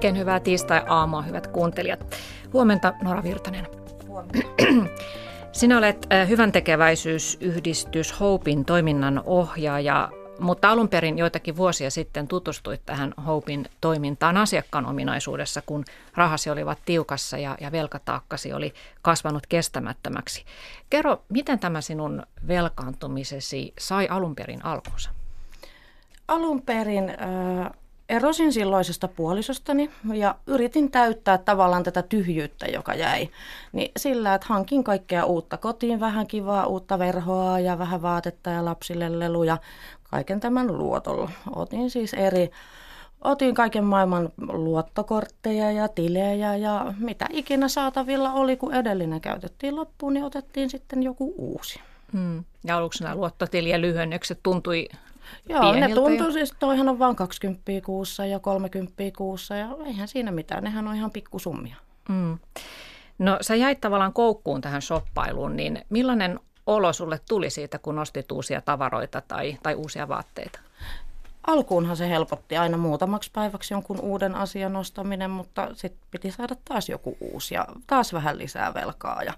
Oikein hyvää tiistai-aamua, hyvät kuuntelijat. Huomenta, Nora Virtanen. Huomenta. Sinä olet hyvän tekeväisyysyhdistys Hopein toiminnan ohjaaja, mutta alun perin joitakin vuosia sitten tutustuit tähän Hopein toimintaan asiakkaan ominaisuudessa, kun rahasi olivat tiukassa ja, ja velkataakkasi oli kasvanut kestämättömäksi. Kerro, miten tämä sinun velkaantumisesi sai alun perin alkunsa? Alun perin äh, erosin silloisesta puolisostani ja yritin täyttää tavallaan tätä tyhjyyttä, joka jäi. Niin sillä, että hankin kaikkea uutta kotiin, vähän kivaa uutta verhoa ja vähän vaatetta ja lapsille leluja, kaiken tämän luotolla. Otin siis eri, otin kaiken maailman luottokortteja ja tilejä ja mitä ikinä saatavilla oli, kun edellinen käytettiin loppuun, niin otettiin sitten joku uusi. Hmm. Ja aluksi nämä luottotilien lyhennykset tuntui Joo, ne tuntuu siis, toihan on vain 20 kuussa ja 30 kuussa ja eihän siinä mitään, nehän on ihan pikkusummia. Mm. No sä jäit tavallaan koukkuun tähän shoppailuun, niin millainen olo sulle tuli siitä, kun nostit uusia tavaroita tai, tai uusia vaatteita? Alkuunhan se helpotti aina muutamaksi päiväksi jonkun uuden asian nostaminen, mutta sitten piti saada taas joku uusi ja taas vähän lisää velkaa. Ja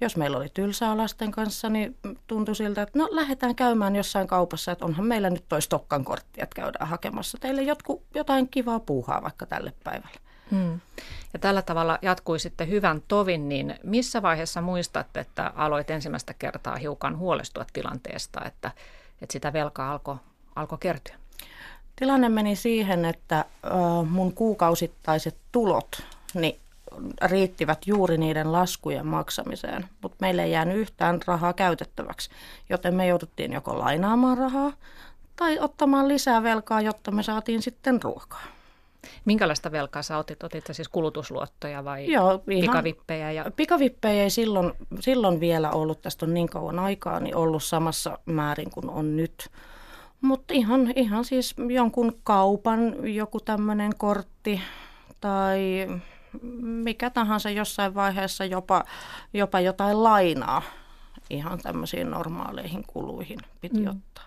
jos meillä oli tylsää lasten kanssa, niin tuntui siltä, että no lähdetään käymään jossain kaupassa, että onhan meillä nyt toi Stokkan kortti, että käydään hakemassa teille jotku, jotain kivaa puuhaa vaikka tälle päivälle. Hmm. Ja tällä tavalla jatkui sitten hyvän tovin, niin missä vaiheessa muistat, että aloit ensimmäistä kertaa hiukan huolestua tilanteesta, että, että sitä velkaa alkoi alko kertyä? Tilanne meni siihen, että mun kuukausittaiset tulot niin riittivät juuri niiden laskujen maksamiseen, mutta meille ei jäänyt yhtään rahaa käytettäväksi, joten me jouduttiin joko lainaamaan rahaa tai ottamaan lisää velkaa, jotta me saatiin sitten ruokaa. Minkälaista velkaa sä otit? Otit siis kulutusluottoja vai Joo, ihan, pikavippejä? Ja... Pikavippejä ei silloin, silloin vielä ollut, tästä on niin kauan aikaa, niin ollut samassa määrin kuin on nyt. Mutta ihan, ihan siis jonkun kaupan joku tämmöinen kortti tai mikä tahansa jossain vaiheessa jopa, jopa jotain lainaa ihan tämmöisiin normaaleihin kuluihin piti mm. ottaa.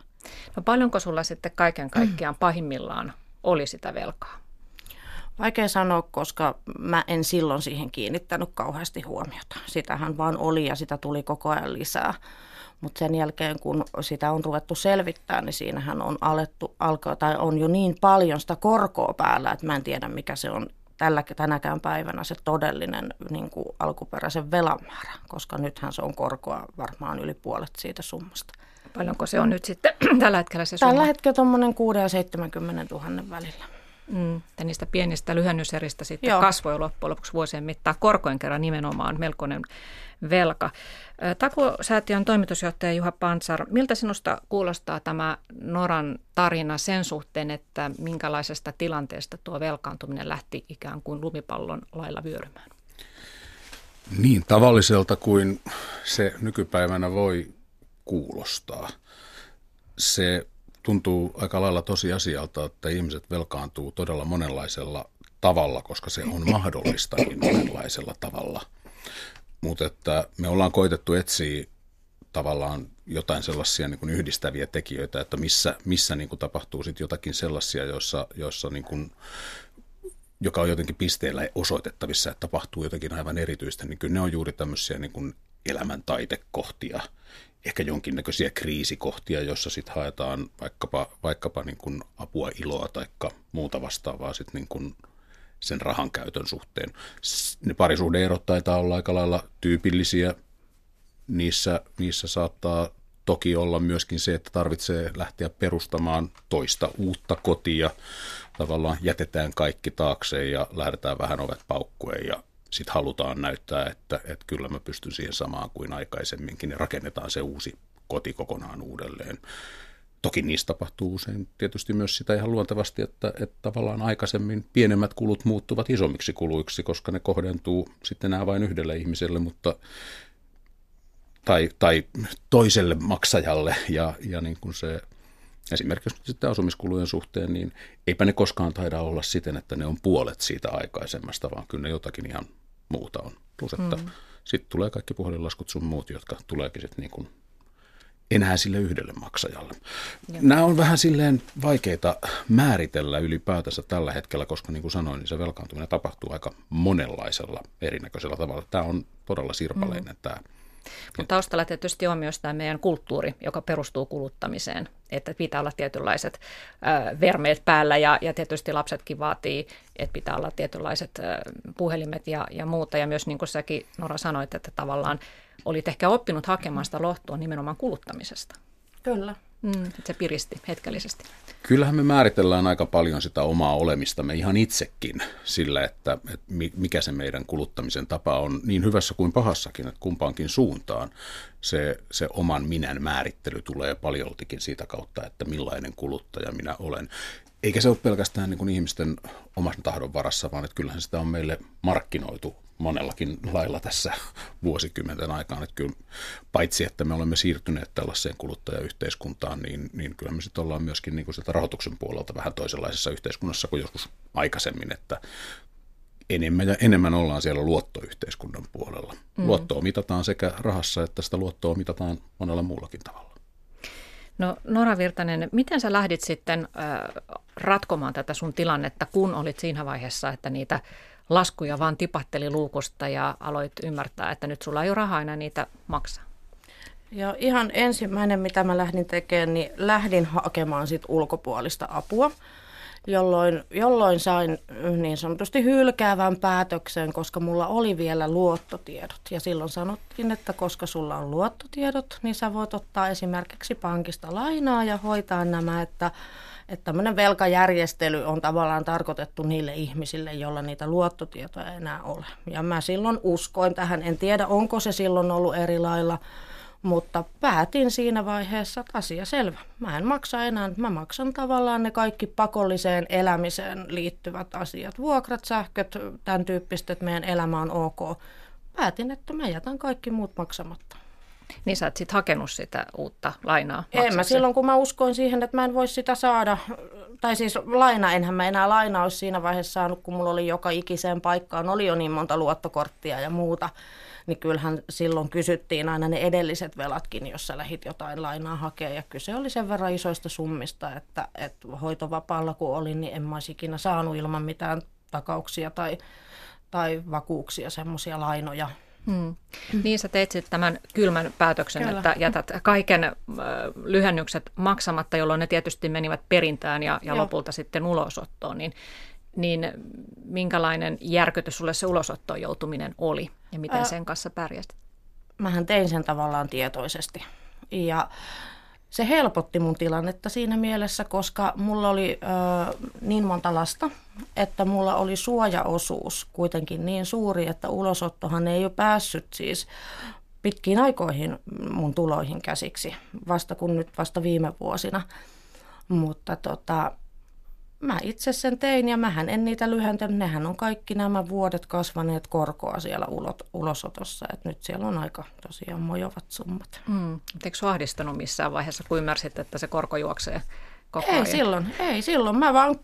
No paljonko sulla sitten kaiken kaikkiaan pahimmillaan oli sitä velkaa? Vaikea sanoa, koska mä en silloin siihen kiinnittänyt kauheasti huomiota. Sitähän vaan oli ja sitä tuli koko ajan lisää. Mutta sen jälkeen, kun sitä on ruvettu selvittää, niin siinähän on alettu alkaa, tai on jo niin paljon sitä korkoa päällä, että mä en tiedä, mikä se on tällä, tänäkään päivänä se todellinen niin kuin alkuperäisen velan määrä, koska nythän se on korkoa varmaan yli puolet siitä summasta. Paljonko se on nyt sitten tällä hetkellä se summa? Tällä hetkellä tuommoinen 6 ja 70 000 välillä. Mm, ja niistä pienistä lyhennyseristä sitten Joo. kasvoi loppujen lopuksi vuosien mittaan korkojen kerran nimenomaan melkoinen velka. Takusäätiön toimitusjohtaja Juha Pansar, miltä sinusta kuulostaa tämä Noran tarina sen suhteen, että minkälaisesta tilanteesta tuo velkaantuminen lähti ikään kuin lumipallon lailla vyörymään? Niin tavalliselta kuin se nykypäivänä voi kuulostaa. Se tuntuu aika lailla tosiasialta, että ihmiset velkaantuu todella monenlaisella tavalla, koska se on mahdollistakin monenlaisella tavalla. Mutta että me ollaan koitettu etsiä tavallaan jotain sellaisia niin kuin yhdistäviä tekijöitä, että missä, missä niin kuin tapahtuu sitten jotakin sellaisia, joissa, joissa niin kuin, joka on jotenkin pisteellä osoitettavissa, että tapahtuu jotakin aivan erityistä, niin kyllä ne on juuri tämmöisiä niin kuin ehkä jonkinnäköisiä kriisikohtia, jossa sitten haetaan vaikkapa, vaikkapa niin kuin apua, iloa tai muuta vastaavaa sit niin kuin sen rahan käytön suhteen. Ne parisuhdeerot taitaa olla aika lailla tyypillisiä. Niissä, niissä saattaa toki olla myöskin se, että tarvitsee lähteä perustamaan toista uutta kotia. Tavallaan jätetään kaikki taakse ja lähdetään vähän ovet paukkuen ja sitten halutaan näyttää, että, että kyllä mä pystyn siihen samaan kuin aikaisemminkin ja rakennetaan se uusi koti kokonaan uudelleen. Toki niistä tapahtuu usein tietysti myös sitä ihan luontevasti, että, että tavallaan aikaisemmin pienemmät kulut muuttuvat isommiksi kuluiksi, koska ne kohdentuu sitten nämä vain yhdelle ihmiselle, mutta tai, tai toiselle maksajalle ja, ja niin kuin se esimerkiksi sitten asumiskulujen suhteen, niin eipä ne koskaan taida olla siten, että ne on puolet siitä aikaisemmasta, vaan kyllä ne jotakin ihan muuta on. Plus, että mm. sitten tulee kaikki puhelinlaskut sun muut, jotka tuleekin sitten niin kuin enää sille yhdelle maksajalle. Joo. Nämä on vähän silleen vaikeita määritellä ylipäätänsä tällä hetkellä, koska niin kuin sanoin, niin se velkaantuminen tapahtuu aika monenlaisella erinäköisellä tavalla. Tämä on todella sirpaleinen mm. tämä mutta taustalla tietysti on myös tämä meidän kulttuuri, joka perustuu kuluttamiseen, että pitää olla tietynlaiset äh, vermeet päällä ja, ja tietysti lapsetkin vaatii, että pitää olla tietynlaiset äh, puhelimet ja, ja muuta. Ja myös niin kuin säkin Nora sanoit, että tavallaan olit ehkä oppinut hakemaan sitä lohtua nimenomaan kuluttamisesta. Kyllä. Mm, se piristi hetkellisesti. Kyllähän me määritellään aika paljon sitä omaa olemistamme ihan itsekin sillä, että, että mikä se meidän kuluttamisen tapa on niin hyvässä kuin pahassakin, että kumpaankin suuntaan se, se oman minän määrittely tulee paljoltikin siitä kautta, että millainen kuluttaja minä olen. Eikä se ole pelkästään niin kuin ihmisten oman tahdon varassa, vaan että kyllähän sitä on meille markkinoitu monellakin lailla tässä vuosikymmenten aikaan. Että kyllä, paitsi että me olemme siirtyneet tällaiseen kuluttajayhteiskuntaan, niin, niin kyllä me sitten ollaan myöskin niin kuin sieltä rahoituksen puolelta vähän toisenlaisessa yhteiskunnassa kuin joskus aikaisemmin, että enemmän ja enemmän ollaan siellä luottoyhteiskunnan puolella. Mm. Luottoa mitataan sekä rahassa että sitä luottoa mitataan monella muullakin tavalla. No Nora Virtanen, miten sä lähdit sitten äh, ratkomaan tätä sun tilannetta, kun olit siinä vaiheessa, että niitä laskuja vaan tipatteli luukusta ja aloit ymmärtää, että nyt sulla ei ole rahaa enää niitä maksaa? Ja ihan ensimmäinen, mitä mä lähdin tekemään, niin lähdin hakemaan sit ulkopuolista apua, jolloin, jolloin sain niin sanotusti hylkäävän päätöksen, koska mulla oli vielä luottotiedot. Ja silloin sanottiin, että koska sulla on luottotiedot, niin sä voit ottaa esimerkiksi pankista lainaa ja hoitaa nämä, että että tämmöinen velkajärjestely on tavallaan tarkoitettu niille ihmisille, joilla niitä luottotietoja ei enää ole. Ja mä silloin uskoin tähän, en tiedä onko se silloin ollut eri lailla, mutta päätin siinä vaiheessa, että asia selvä. Mä en maksa enää, mä maksan tavallaan ne kaikki pakolliseen elämiseen liittyvät asiat. Vuokrat, sähköt, tämän tyyppiset, että meidän elämä on ok. Päätin, että mä jätän kaikki muut maksamatta. Niin sä et sitten hakenut sitä uutta lainaa? En mä silloin, kun mä uskoin siihen, että mä en voi sitä saada. Tai siis laina, enhän mä enää laina olisi siinä vaiheessa saanut, kun mulla oli joka ikiseen paikkaan, oli jo niin monta luottokorttia ja muuta. Niin kyllähän silloin kysyttiin aina ne edelliset velatkin, jos sä lähit jotain lainaa hakea. Ja kyse oli sen verran isoista summista, että, että hoitovapaalla kun olin, niin en mä olisi ikinä saanut ilman mitään takauksia tai, tai vakuuksia semmoisia lainoja Hmm. Niin sä teit sitten tämän kylmän päätöksen, Kyllä. että jätät kaiken äh, lyhennykset maksamatta, jolloin ne tietysti menivät perintään ja, ja lopulta sitten ulosottoon. Niin, niin minkälainen järkytys sulle se ulosottoon joutuminen oli ja miten Ää, sen kanssa pärjäsit? Mähän tein sen tavallaan tietoisesti. Ja se helpotti mun tilannetta siinä mielessä, koska mulla oli ö, niin monta lasta, että mulla oli suojaosuus kuitenkin niin suuri, että ulosottohan ei ole päässyt siis pitkiin aikoihin mun tuloihin käsiksi, vasta kun nyt vasta viime vuosina. Mutta tota, mä itse sen tein ja mähän en niitä lyhentänyt. Nehän on kaikki nämä vuodet kasvaneet korkoa siellä ulot, ulosotossa. Et nyt siellä on aika tosiaan mojovat summat. Mm. Eikö sinua ahdistanut missään vaiheessa, kun ymmärsit, että se korko juoksee koko ei ajan? silloin, ei silloin. Mä vaan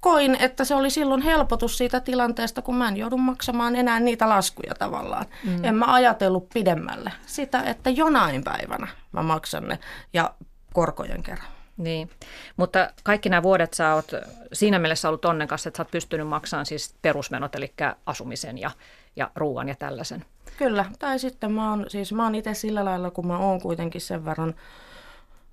koin, että se oli silloin helpotus siitä tilanteesta, kun mä en joudu maksamaan enää niitä laskuja tavallaan. Mm. En mä ajatellut pidemmälle sitä, että jonain päivänä mä maksan ne ja korkojen kerran. Niin, mutta kaikki nämä vuodet sä oot siinä mielessä ollut onnekas, että sä oot pystynyt maksamaan siis perusmenot, eli asumisen ja, ja ruoan ja tällaisen. Kyllä, tai sitten mä oon, siis mä oon itse sillä lailla, kun mä oon kuitenkin sen verran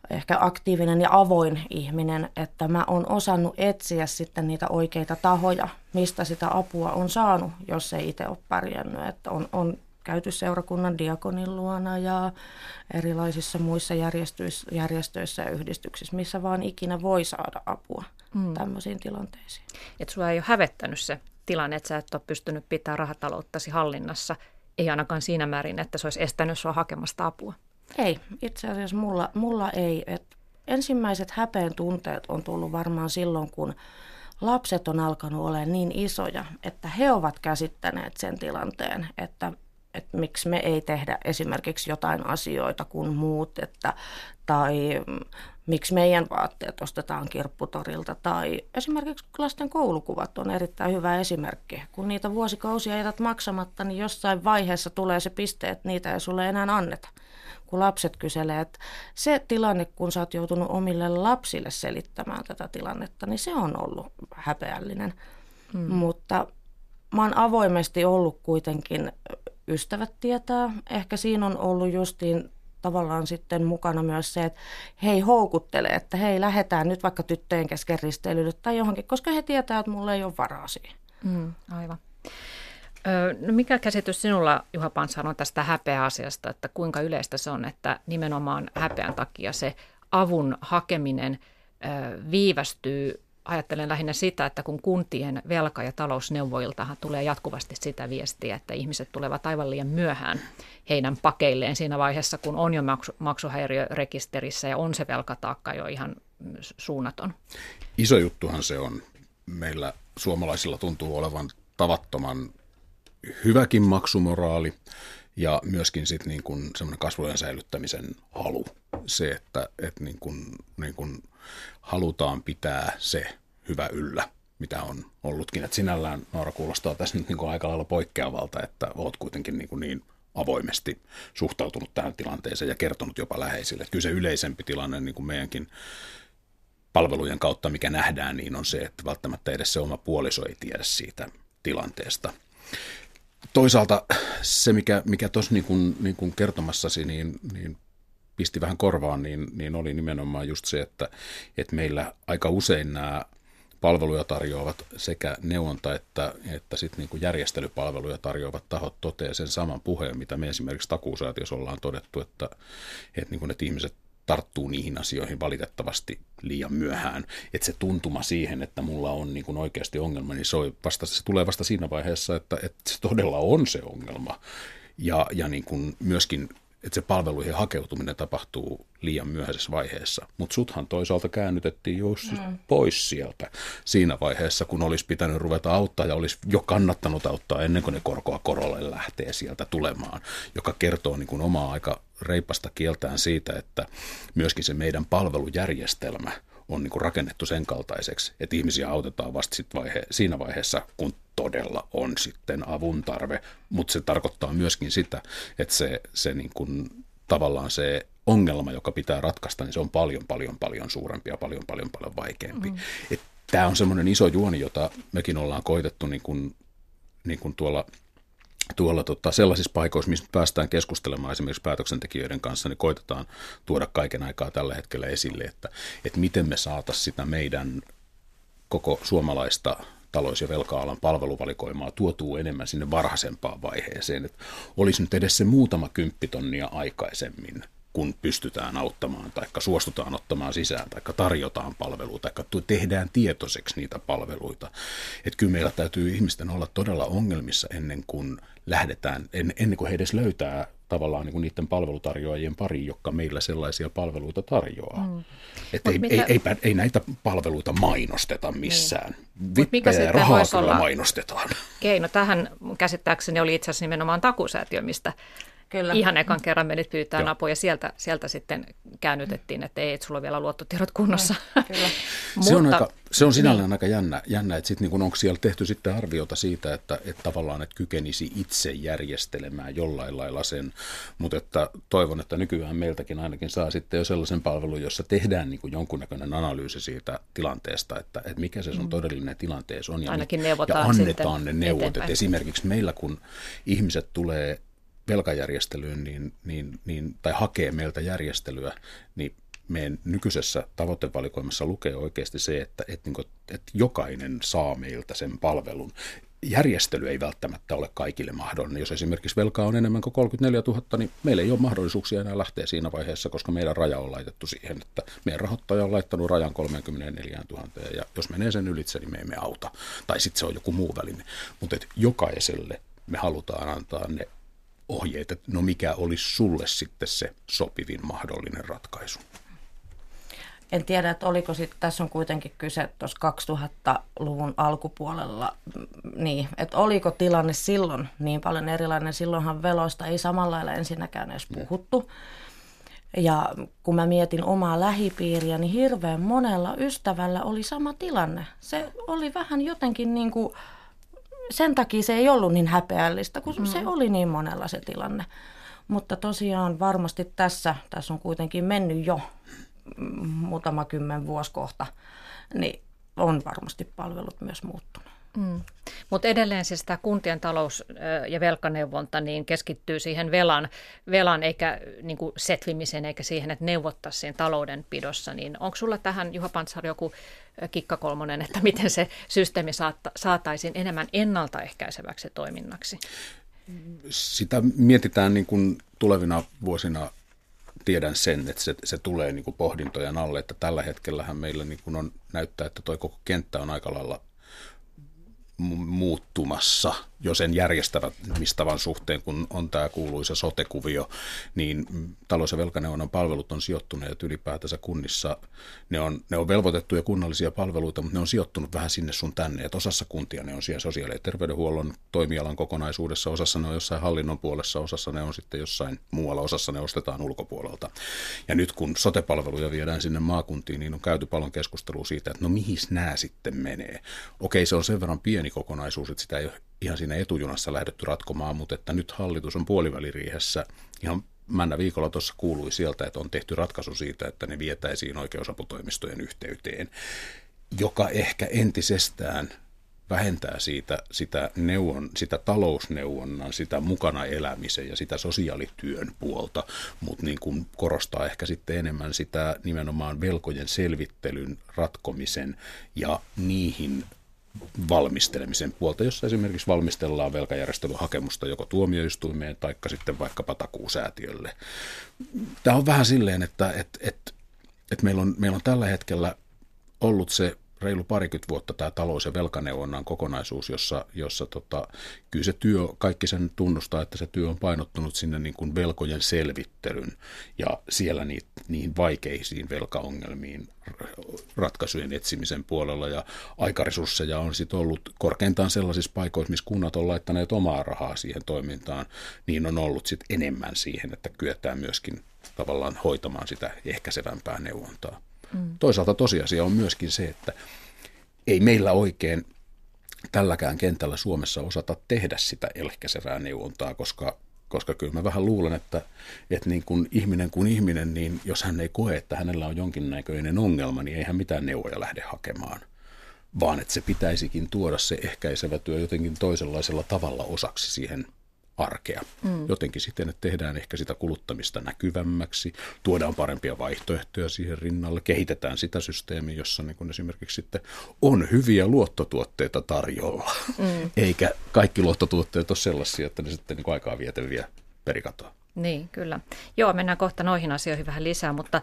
ehkä aktiivinen ja avoin ihminen, että mä oon osannut etsiä sitten niitä oikeita tahoja, mistä sitä apua on saanut, jos ei itse ole pärjännyt. Että on, on käyty seurakunnan diakonin luona ja erilaisissa muissa järjestöissä, ja yhdistyksissä, missä vaan ikinä voi saada apua mm. tämmöisiin tilanteisiin. Et sua ei ole hävettänyt se tilanne, että sä et ole pystynyt pitämään rahatalouttasi hallinnassa, ei ainakaan siinä määrin, että se olisi estänyt sua hakemasta apua. Ei, itse asiassa mulla, mulla ei. Et ensimmäiset häpeen tunteet on tullut varmaan silloin, kun lapset on alkanut olla niin isoja, että he ovat käsittäneet sen tilanteen, että että miksi me ei tehdä esimerkiksi jotain asioita kuin muut, että, tai miksi meidän vaatteet ostetaan kirpputorilta. Tai esimerkiksi lasten koulukuvat on erittäin hyvä esimerkki. Kun niitä vuosikausia jätät maksamatta, niin jossain vaiheessa tulee se piste, että niitä ei sulle enää anneta. Kun lapset kyselee, että se tilanne, kun sä oot joutunut omille lapsille selittämään tätä tilannetta, niin se on ollut häpeällinen. Hmm. Mutta mä oon avoimesti ollut kuitenkin, ystävät tietää, ehkä siinä on ollut justiin tavallaan sitten mukana myös se, että hei houkuttelee, että hei lähdetään nyt vaikka tyttöjen kesken risteilylle tai johonkin, koska he tietää, että mulla ei ole varaa siihen. Mm, aivan. No mikä käsitys sinulla, Juha Pansar, on tästä häpeäasiasta, että kuinka yleistä se on, että nimenomaan häpeän takia se avun hakeminen viivästyy ajattelen lähinnä sitä, että kun kuntien velka- ja talousneuvoiltahan tulee jatkuvasti sitä viestiä, että ihmiset tulevat aivan liian myöhään heidän pakeilleen siinä vaiheessa, kun on jo maksu, maksuhäiriörekisterissä ja on se velkataakka jo ihan suunnaton. Iso juttuhan se on. Meillä suomalaisilla tuntuu olevan tavattoman hyväkin maksumoraali ja myöskin sitten niin kuin semmoinen kasvojen säilyttämisen halu. Se, että, että niin kuin, niin kuin halutaan pitää se hyvä yllä, mitä on ollutkin. Et sinällään Noora kuulostaa tässä nyt niin kuin aika lailla poikkeavalta, että olet kuitenkin niin, kuin niin avoimesti suhtautunut tähän tilanteeseen ja kertonut jopa läheisille. Et kyllä se yleisempi tilanne niin kuin meidänkin palvelujen kautta, mikä nähdään, niin on se, että välttämättä edes se oma puoliso ei tiedä siitä tilanteesta. Toisaalta se, mikä, mikä tuossa niin niin kertomassasi, niin, niin pisti vähän korvaan, niin, niin oli nimenomaan just se, että, että meillä aika usein nämä palveluja tarjoavat sekä neuvonta että, että sit niin kuin järjestelypalveluja tarjoavat tahot toteaa sen saman puheen, mitä me esimerkiksi takuusäätiössä ollaan todettu, että, että, niin kuin, että ihmiset tarttuu niihin asioihin valitettavasti liian myöhään. Että se tuntuma siihen, että mulla on niin kuin oikeasti ongelma, niin se, vasta, se tulee vasta siinä vaiheessa, että, että se todella on se ongelma. Ja, ja niin kuin myöskin että se palveluihin hakeutuminen tapahtuu liian myöhäisessä vaiheessa. Mutta suthan toisaalta käännytettiin just mm. pois sieltä siinä vaiheessa, kun olisi pitänyt ruveta auttaa ja olisi jo kannattanut auttaa ennen kuin ne korkoa korolle lähtee sieltä tulemaan, joka kertoo niin kuin omaa aika reipasta kieltään siitä, että myöskin se meidän palvelujärjestelmä – on niin kuin rakennettu sen kaltaiseksi, että ihmisiä autetaan vasta sit vaihe, siinä vaiheessa, kun todella on sitten avun tarve, mutta se tarkoittaa myöskin sitä, että se, se niin kuin, tavallaan se ongelma, joka pitää ratkaista, niin se on paljon, paljon, paljon suurempi ja paljon, paljon, paljon vaikeampi. Mm. Tämä on semmoinen iso juoni, jota mekin ollaan koitettu niin kuin, niin kuin tuolla – tuolla tota, sellaisissa paikoissa, missä päästään keskustelemaan esimerkiksi päätöksentekijöiden kanssa, niin koitetaan tuoda kaiken aikaa tällä hetkellä esille, että, että miten me saataisiin sitä meidän koko suomalaista talous- ja velka-alan palveluvalikoimaa tuotuu enemmän sinne varhaisempaan vaiheeseen. Että olisi nyt edes se muutama kymppitonnia aikaisemmin kun pystytään auttamaan tai suostutaan ottamaan sisään tai tarjotaan palveluita tai tehdään tietoiseksi niitä palveluita. Että kyllä meillä täytyy ihmisten olla todella ongelmissa ennen kuin lähdetään, ennen kuin he edes löytää tavallaan niin kuin niiden palvelutarjoajien pari, jotka meillä sellaisia palveluita tarjoaa. Mm. Että ei, mitä... ei, ei, ei näitä palveluita mainosteta missään. Niin. Vippejä mikä ja rahaa kyllä mainostetaan. Keino tähän käsittääkseni oli itse asiassa nimenomaan takusäätiö, mistä Kyllä. Ihan ekan kerran menit pyytää Joo. apua ja sieltä, sieltä sitten käännytettiin, että ei, että sulla on vielä luottotiedot kunnossa. Kyllä. Mutta, se, on aika, se on sinällään niin. aika jännä, jännä että sit niin onko siellä tehty sitten arviota siitä, että, että tavallaan että kykenisi itse järjestelemään jollain lailla sen, mutta että toivon, että nykyään meiltäkin ainakin saa sitten jo sellaisen palvelun, jossa tehdään niin kuin jonkunnäköinen analyysi siitä tilanteesta, että, että mikä se sun mm. todellinen tilanteessa on ja, ainakin ja annetaan ne neuvot. Että esimerkiksi meillä kun ihmiset tulee velkajärjestelyyn niin, niin, niin, tai hakee meiltä järjestelyä, niin meidän nykyisessä tavoitevalikoimassa lukee oikeasti se, että, että, niin kuin, että jokainen saa meiltä sen palvelun. Järjestely ei välttämättä ole kaikille mahdollinen. Jos esimerkiksi velkaa on enemmän kuin 34 000, niin meillä ei ole mahdollisuuksia enää lähteä siinä vaiheessa, koska meidän raja on laitettu siihen, että meidän rahoittaja on laittanut rajan 34 000 ja jos menee sen ylitse, niin me emme auta. Tai sitten se on joku muu väline. Mutta jokaiselle me halutaan antaa ne ohjeet, että no mikä olisi sulle sitten se sopivin mahdollinen ratkaisu? En tiedä, että oliko sitten, tässä on kuitenkin kyse tuossa 2000-luvun alkupuolella, niin, että oliko tilanne silloin niin paljon erilainen. Silloinhan veloista ei samalla lailla ensinnäkään edes puhuttu. Ja kun mä mietin omaa lähipiiriä, niin hirveän monella ystävällä oli sama tilanne. Se oli vähän jotenkin niin kuin, sen takia se ei ollut niin häpeällistä, kun mm. se oli niin monella se tilanne. Mutta tosiaan varmasti tässä, tässä on kuitenkin mennyt jo muutama kymmen vuosi kohta, niin on varmasti palvelut myös muuttunut. Mm. Mutta edelleen siis tämä kuntien talous- ja velkaneuvonta niin keskittyy siihen velan, velan eikä niin kuin eikä siihen, että neuvottaisiin taloudenpidossa. Niin onko sulla tähän, Juha Pantsar, joku kikkakolmonen, että miten se systeemi saatta, saataisiin enemmän ennaltaehkäiseväksi toiminnaksi? Sitä mietitään niin kuin tulevina vuosina tiedän sen, että se, se tulee niin kuin pohdintojen alle, että tällä hetkellähän meillä niin kuin on, näyttää, että tuo koko kenttä on aika lailla muuttumassa jo sen järjestämistavan suhteen, kun on tämä kuuluisa sotekuvio, niin talous- ja velkaneuvonnan palvelut on sijoittuneet ylipäätänsä kunnissa. Ne on, ne on velvoitettuja kunnallisia palveluita, mutta ne on sijoittunut vähän sinne sun tänne. Et osassa kuntia ne on siellä sosiaali- ja terveydenhuollon toimialan kokonaisuudessa, osassa ne on jossain hallinnon puolessa, osassa ne on sitten jossain muualla, osassa ne ostetaan ulkopuolelta. Ja nyt kun sotepalveluja viedään sinne maakuntiin, niin on käyty paljon keskustelua siitä, että no mihin nämä sitten menee. Okei, se on sen verran pieni kokonaisuus, että sitä ei ole ihan siinä etujunassa lähdetty ratkomaan, mutta että nyt hallitus on puoliväliriihessä. Ihan Männä viikolla tuossa kuului sieltä, että on tehty ratkaisu siitä, että ne vietäisiin oikeusaputoimistojen yhteyteen, joka ehkä entisestään vähentää siitä, sitä, neuvon, sitä talousneuvonnan, sitä mukana elämisen ja sitä sosiaalityön puolta, mutta niin kuin korostaa ehkä sitten enemmän sitä nimenomaan velkojen selvittelyn, ratkomisen ja niihin valmistelemisen puolta, jossa esimerkiksi valmistellaan velkajärjestelyhakemusta joko tuomioistuimeen tai sitten vaikkapa takuusäätiölle. Tämä on vähän silleen, että, että, että, että meillä, on, meillä on tällä hetkellä ollut se reilu parikymmentä vuotta tämä talous- ja velkaneuvonnan kokonaisuus, jossa, jossa tota, kyllä se työ, kaikki sen tunnustaa, että se työ on painottunut sinne niin kuin velkojen selvittelyn ja siellä niitä, niihin vaikeisiin velkaongelmiin ratkaisujen etsimisen puolella ja aikaresursseja on sitten ollut korkeintaan sellaisissa paikoissa, missä kunnat on laittaneet omaa rahaa siihen toimintaan, niin on ollut sitten enemmän siihen, että kyetään myöskin tavallaan hoitamaan sitä ehkäisevämpää neuvontaa. Mm. Toisaalta tosiasia on myöskin se, että ei meillä oikein tälläkään kentällä Suomessa osata tehdä sitä ehkäisevää neuvontaa, koska, koska kyllä mä vähän luulen, että, että niin kuin ihminen kuin ihminen, niin jos hän ei koe, että hänellä on jonkinnäköinen ongelma, niin ei hän mitään neuvoja lähde hakemaan vaan että se pitäisikin tuoda se ehkäisevä työ jotenkin toisenlaisella tavalla osaksi siihen arkea. Mm. Jotenkin siten, että tehdään ehkä sitä kuluttamista näkyvämmäksi, tuodaan parempia vaihtoehtoja siihen rinnalle, kehitetään sitä systeemiä, jossa niin kuin esimerkiksi sitten on hyviä luottotuotteita tarjolla, mm. eikä kaikki luottotuotteet ole sellaisia, että ne sitten niin kuin aikaa vietäviä perikatoa. Niin, kyllä. Joo, mennään kohta noihin asioihin vähän lisää, mutta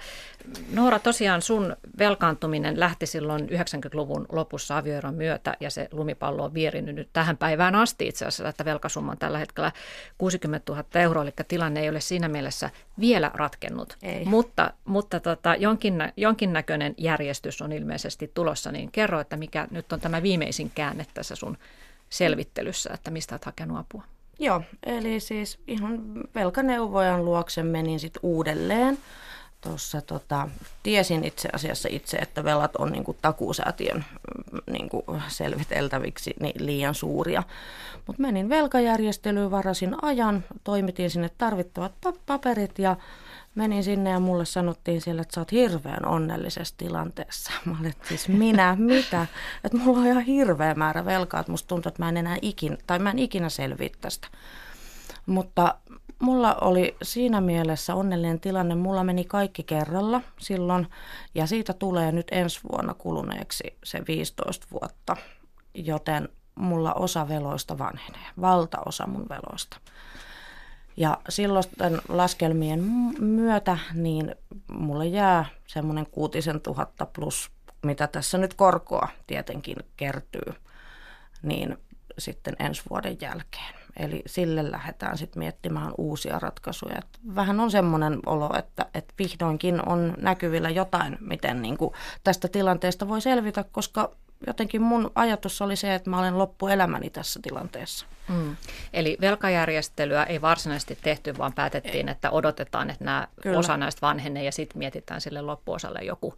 Noora, tosiaan sun velkaantuminen lähti silloin 90-luvun lopussa avioeron myötä ja se lumipallo on vierinyt nyt tähän päivään asti itse asiassa, että velkasumma on tällä hetkellä 60 000 euroa, eli tilanne ei ole siinä mielessä vielä ratkennut. Ei. Mutta, mutta tota, jonkin, jonkinnäköinen järjestys on ilmeisesti tulossa, niin kerro, että mikä nyt on tämä viimeisin käänne tässä sun selvittelyssä, että mistä olet hakenut apua? Joo, eli siis ihan velkaneuvojan luokse menin sitten uudelleen. Tuossa tota, tiesin itse asiassa itse, että velat on niin takuusäätiön niin selviteltäviksi niin liian suuria. Mutta menin velkajärjestelyyn, varasin ajan, toimitin sinne tarvittavat paperit ja menin sinne ja mulle sanottiin siellä, että sä oot hirveän onnellisessa tilanteessa. Mä olin, että siis minä, mitä? Että mulla on ihan hirveä määrä velkaa, että musta tuntuu, että mä en enää ikinä, tai mä en ikinä selviä tästä. Mutta mulla oli siinä mielessä onnellinen tilanne. Mulla meni kaikki kerralla silloin ja siitä tulee nyt ensi vuonna kuluneeksi se 15 vuotta, joten mulla osa veloista vanhenee, valtaosa mun veloista. Ja silloisten laskelmien myötä niin mulle jää semmoinen kuutisen tuhatta plus, mitä tässä nyt korkoa tietenkin kertyy, niin sitten ensi vuoden jälkeen. Eli sille lähdetään sitten miettimään uusia ratkaisuja. Et vähän on semmoinen olo, että, että vihdoinkin on näkyvillä jotain, miten niin kuin tästä tilanteesta voi selvitä, koska jotenkin mun ajatus oli se, että mä olen loppuelämäni tässä tilanteessa. Mm. Eli velkajärjestelyä ei varsinaisesti tehty, vaan päätettiin, ei. että odotetaan, että nämä Kyllä. osa näistä vanhenee ja sitten mietitään sille loppuosalle joku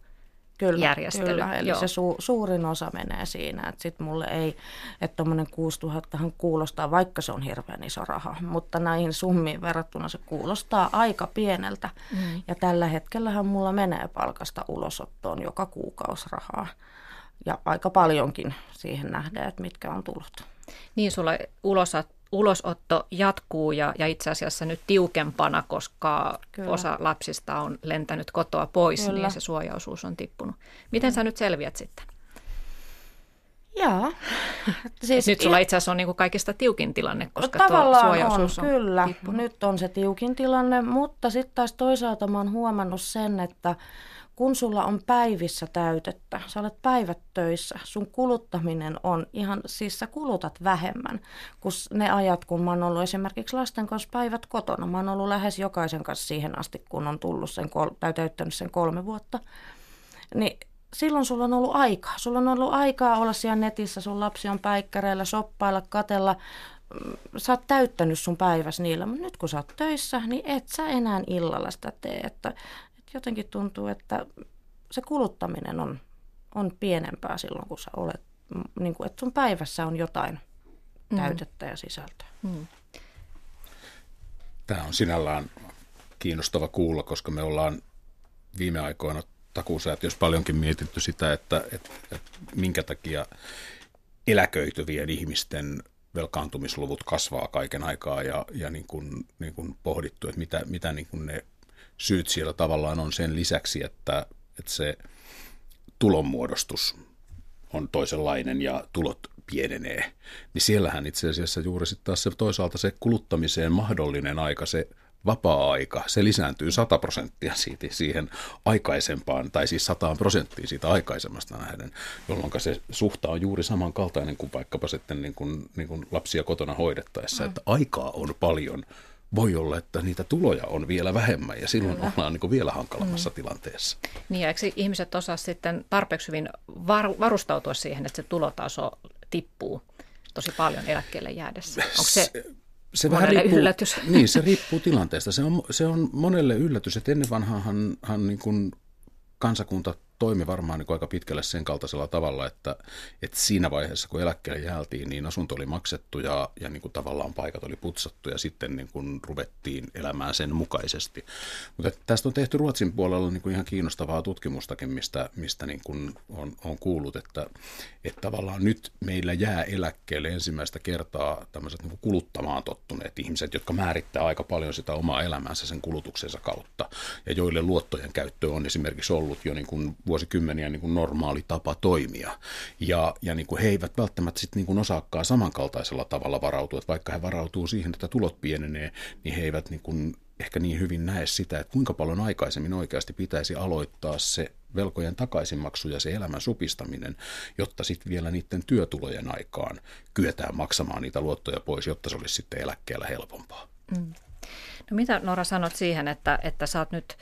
kyllä, järjestely. Kyllä, eli Joo. se su, suurin osa menee siinä, että sitten mulle ei, että tuommoinen 6000 kuulostaa, vaikka se on hirveän iso raha, mutta näihin summiin verrattuna se kuulostaa aika pieneltä. Mm. Ja tällä hetkellähän mulla menee palkasta ulosottoon joka kuukausi rahaa ja aika paljonkin siihen nähdään, että mitkä on tullut. Niin, sulla ulosot, ulosotto jatkuu ja, ja itse asiassa nyt tiukempana, koska Kyllä. osa lapsista on lentänyt kotoa pois, niin Kyllä. niin se suojaosuus on tippunut. Miten mm. sä nyt selviät sitten? Joo. Siis nyt sulla itse asiassa on niin kuin kaikista tiukin tilanne, koska tuo suojaosuus on, on kyllä. Tippunut. Nyt on se tiukin tilanne, mutta sitten taas toisaalta mä oon huomannut sen, että kun sulla on päivissä täytettä, sä olet päivät töissä, sun kuluttaminen on ihan, siis sä kulutat vähemmän kuin ne ajat, kun mä oon ollut esimerkiksi lasten kanssa päivät kotona. Mä oon ollut lähes jokaisen kanssa siihen asti, kun on tullut sen, tai täyttänyt sen kolme vuotta. Niin silloin sulla on ollut aikaa. Sulla on ollut aikaa olla siellä netissä, sun lapsi on päikkäreillä, soppailla, katella, mm, sä oot täyttänyt sun päiväs niillä, mutta nyt kun sä oot töissä, niin et sä enää illalla sitä tee. Että jotenkin tuntuu, että se kuluttaminen on, on pienempää silloin, kun sä olet, niin kuin, että sun päivässä on jotain mm. täytettä ja sisältöä. Mm. Tämä on sinällään kiinnostava kuulla, koska me ollaan viime aikoina takuusäätiössä paljonkin mietitty sitä, että, että, että minkä takia eläköityvien ihmisten velkaantumisluvut kasvaa kaiken aikaa ja, ja niin kuin, niin kuin pohdittu, että mitä, mitä niin kuin ne syyt siellä tavallaan on sen lisäksi, että, että se tulonmuodostus on toisenlainen ja tulot pienenee, niin siellähän itse asiassa juuri sitten taas se toisaalta se kuluttamiseen mahdollinen aika, se vapaa-aika, se lisääntyy 100 prosenttia siitä, siihen aikaisempaan, tai siis 100 prosenttia siitä aikaisemmasta nähden, jolloin se suhta on juuri samankaltainen kuin vaikkapa sitten niin kuin, niin kuin lapsia kotona hoidettaessa, mm. että aikaa on paljon voi olla, että niitä tuloja on vielä vähemmän ja silloin Kyllä. ollaan niin vielä hankalammassa mm. tilanteessa. Niin ja eikö ihmiset osaa sitten tarpeeksi hyvin var- varustautua siihen, että se tulotaso tippuu tosi paljon eläkkeelle jäädessä? Onko se, se vähän riippuu, yllätys? Niin, se riippuu tilanteesta. Se on, se on monelle yllätys, että ennen vanhaan niin kuin kansakunta toimi varmaan niin aika pitkälle sen kaltaisella tavalla, että, että siinä vaiheessa, kun eläkkeelle jäätiin, niin asunto oli maksettu ja, ja niin kuin tavallaan paikat oli putsattu ja sitten niin kuin ruvettiin elämään sen mukaisesti. Mutta tästä on tehty Ruotsin puolella niin kuin ihan kiinnostavaa tutkimustakin, mistä, mistä niin kuin on, on kuullut, että, että tavallaan nyt meillä jää eläkkeelle ensimmäistä kertaa tämmöiset niin kuin kuluttamaan tottuneet ihmiset, jotka määrittää aika paljon sitä omaa elämänsä sen kulutuksensa kautta ja joille luottojen käyttö on esimerkiksi ollut jo niin kuin vuosikymmeniä niin kuin normaali tapa toimia. Ja, ja niin kuin he eivät välttämättä sit niin kuin osaakaan samankaltaisella tavalla varautua, että vaikka he varautuu siihen, että tulot pienenee, niin he eivät niin kuin ehkä niin hyvin näe sitä, että kuinka paljon aikaisemmin oikeasti pitäisi aloittaa se velkojen takaisinmaksu ja se elämän supistaminen, jotta sitten vielä niiden työtulojen aikaan kyetään maksamaan niitä luottoja pois, jotta se olisi sitten eläkkeellä helpompaa. Mm. No mitä Nora sanot siihen, että, että sä oot nyt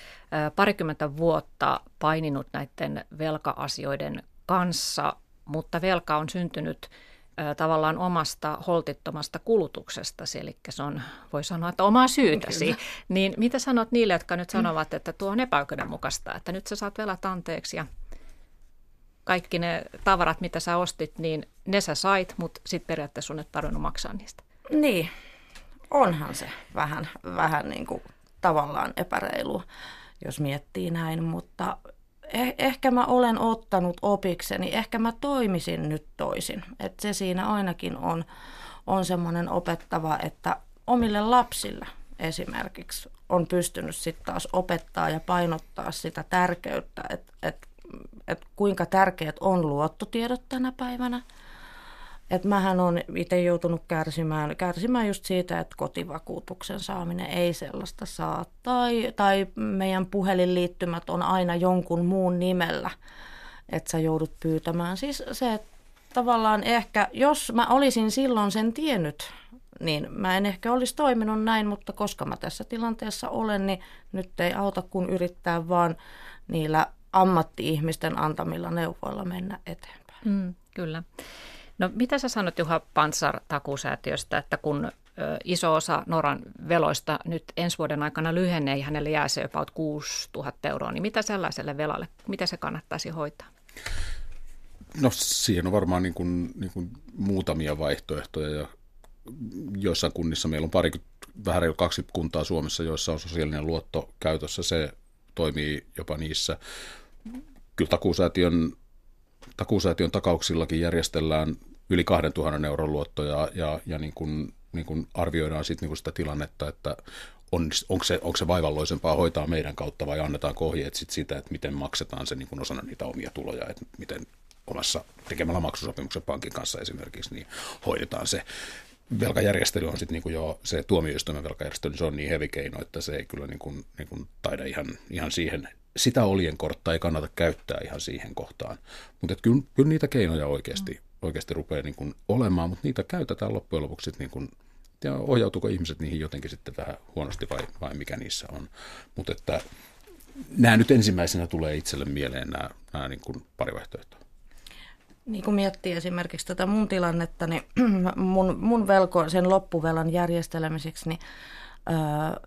parikymmentä vuotta paininut näiden velka-asioiden kanssa, mutta velka on syntynyt tavallaan omasta holtittomasta kulutuksesta, eli se on, voi sanoa, että omaa syytäsi. Kyllä. Niin mitä sanot niille, jotka nyt sanovat, että tuo on epäoikeudenmukaista, että nyt sä saat velat anteeksi ja kaikki ne tavarat, mitä sä ostit, niin ne sä sait, mutta sitten periaatteessa sun et tarvinnut maksaa niistä. Niin, onhan se vähän, vähän niin kuin tavallaan epäreilu, jos miettii näin, mutta eh, ehkä mä olen ottanut opikseni, ehkä mä toimisin nyt toisin. Että se siinä ainakin on, on semmoinen opettava, että omille lapsille esimerkiksi on pystynyt sitten taas opettaa ja painottaa sitä tärkeyttä, että, että, että kuinka tärkeät on luottotiedot tänä päivänä – että mähän on itse joutunut kärsimään, kärsimään just siitä, että kotivakuutuksen saaminen ei sellaista saa. Tai, tai meidän puhelinliittymät on aina jonkun muun nimellä, että sä joudut pyytämään. Siis se, että tavallaan ehkä, jos mä olisin silloin sen tiennyt, niin mä en ehkä olisi toiminut näin, mutta koska mä tässä tilanteessa olen, niin nyt ei auta kun yrittää vaan niillä ammatti-ihmisten antamilla neuvoilla mennä eteenpäin. Mm. Kyllä. No mitä sä sanot Juha Pansar takuusäätiöstä, että kun iso osa Noran veloista nyt ensi vuoden aikana lyhenee ja hänelle jää se about 6 000 euroa, niin mitä sellaiselle velalle, mitä se kannattaisi hoitaa? No siihen on varmaan niin kuin, niin kuin muutamia vaihtoehtoja ja joissain kunnissa meillä on pari, vähän reilu kaksi kuntaa Suomessa, joissa on sosiaalinen luotto käytössä. Se toimii jopa niissä. Kyllä takuusäätiön, takuusäätiön takauksillakin järjestellään yli 2000 euron luottoja ja, ja niin kuin, niin kuin arvioidaan sit niin sitä tilannetta, että on, onko, se, onko se vaivalloisempaa hoitaa meidän kautta vai annetaan ohjeet sit sitä, että miten maksetaan se niin kuin osana niitä omia tuloja, että miten omassa tekemällä maksusopimuksen pankin kanssa esimerkiksi, niin hoidetaan se. Velkajärjestely on sitten niin jo, se tuomioistuimen velkajärjestely, se on niin heavy keino, että se ei kyllä niin kuin, niin kuin taida ihan, ihan siihen, sitä korttaa ei kannata käyttää ihan siihen kohtaan. Mutta kyllä, kyllä niitä keinoja oikeasti, oikeasti rupeaa niin kuin olemaan, mutta niitä käytetään loppujen lopuksi niin kuin, ja ohjautuuko ihmiset niihin jotenkin sitten vähän huonosti vai, vai mikä niissä on. Mutta että nämä nyt ensimmäisenä tulee itselle mieleen nämä, nämä niin kuin pari vaihtoehtoa. Niin kun miettii esimerkiksi tätä mun tilannetta, niin mun, mun velko sen loppuvelan järjestelemiseksi, niin ö,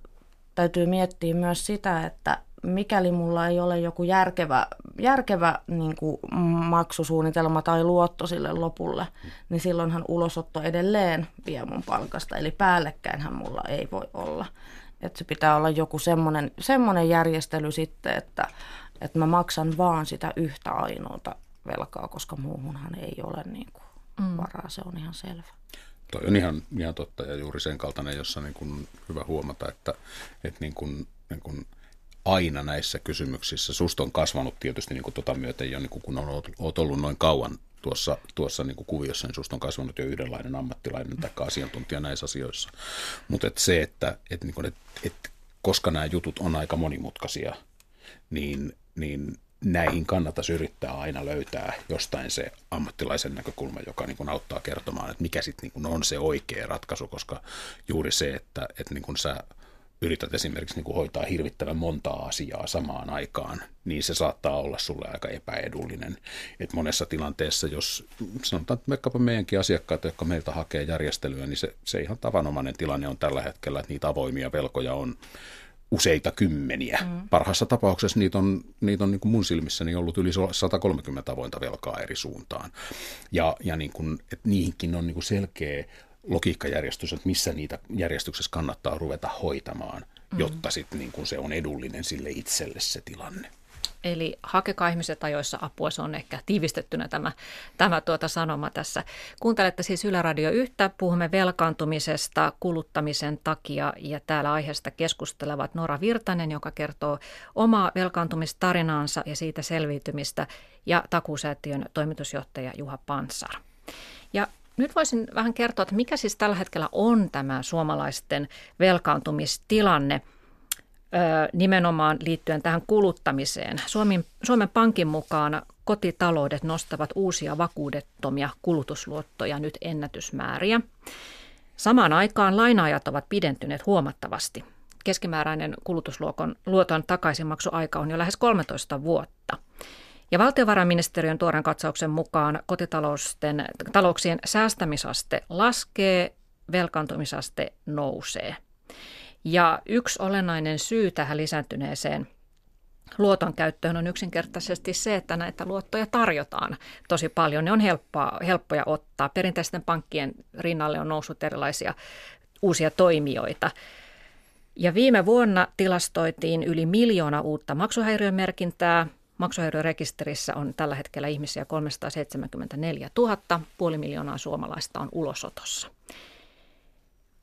täytyy miettiä myös sitä, että mikäli mulla ei ole joku järkevä, järkevä niin kuin maksusuunnitelma tai luotto sille lopulle, niin silloinhan ulosotto edelleen vie mun palkasta. Eli päällekkäinhän mulla ei voi olla. Että se pitää olla joku semmoinen, semmoinen järjestely sitten, että, että mä maksan vaan sitä yhtä ainoata velkaa, koska muuhunhan ei ole niin kuin mm. varaa, se on ihan selvä. Toi on ihan, ihan totta ja juuri sen kaltainen, jossa niin kuin hyvä huomata, että, että niin kuin, niin kuin aina näissä kysymyksissä, susta on kasvanut tietysti niin kuin tota myöten jo, niin kuin kun olet ollut noin kauan tuossa, tuossa niin kuin kuviossa, niin susta on kasvanut jo yhdenlainen ammattilainen tai asiantuntija näissä asioissa. Mutta et se, että et, niin kuin, et, et, koska nämä jutut on aika monimutkaisia, niin, niin näihin kannattaisi yrittää aina löytää jostain se ammattilaisen näkökulma, joka niin kuin auttaa kertomaan, että mikä sitten niin on se oikea ratkaisu, koska juuri se, että, että niin kuin sä yrität esimerkiksi niin kuin hoitaa hirvittävän montaa asiaa samaan aikaan, niin se saattaa olla sulle aika epäedullinen. Et monessa tilanteessa, jos sanotaan että vaikkapa meidänkin asiakkaat, jotka meiltä hakee järjestelyä, niin se, se ihan tavanomainen tilanne on tällä hetkellä, että niitä avoimia velkoja on useita kymmeniä. Mm. Parhaassa tapauksessa niitä on, niitä on niin kuin mun silmissäni ollut yli 130 avointa velkaa eri suuntaan. Ja, ja niin kuin, että niihinkin on niin kuin selkeä logiikkajärjestys, että missä niitä järjestyksessä kannattaa ruveta hoitamaan, mm. jotta sitten niin kuin se on edullinen sille itselle se tilanne. Eli hakekaa ihmiset ajoissa apua, se on ehkä tiivistettynä tämä, tämä tuota sanoma tässä. Kuuntelette siis Yle Radio yhtä, puhumme velkaantumisesta kuluttamisen takia ja täällä aiheesta keskustelevat Nora Virtanen, joka kertoo omaa velkaantumistarinaansa ja siitä selviytymistä ja takuusäätiön toimitusjohtaja Juha Pansar. Ja nyt voisin vähän kertoa, että mikä siis tällä hetkellä on tämä suomalaisten velkaantumistilanne – nimenomaan liittyen tähän kuluttamiseen. Suomen, Suomen Pankin mukaan kotitaloudet nostavat uusia vakuudettomia kulutusluottoja nyt ennätysmääriä. Samaan aikaan lainaajat ovat pidentyneet huomattavasti. Keskimääräinen kulutusluoton luoton takaisinmaksuaika on jo lähes 13 vuotta. Ja valtiovarainministeriön tuoren katsauksen mukaan kotitalouksien säästämisaste laskee, velkaantumisaste nousee. Ja yksi olennainen syy tähän lisääntyneeseen luoton käyttöön on yksinkertaisesti se, että näitä luottoja tarjotaan tosi paljon. Ne on helppoa, helppoja ottaa. Perinteisten pankkien rinnalle on noussut erilaisia uusia toimijoita. Ja viime vuonna tilastoitiin yli miljoona uutta maksuhäiriömerkintää. Maksuhäiriörekisterissä on tällä hetkellä ihmisiä 374 000. Puoli miljoonaa suomalaista on ulosotossa.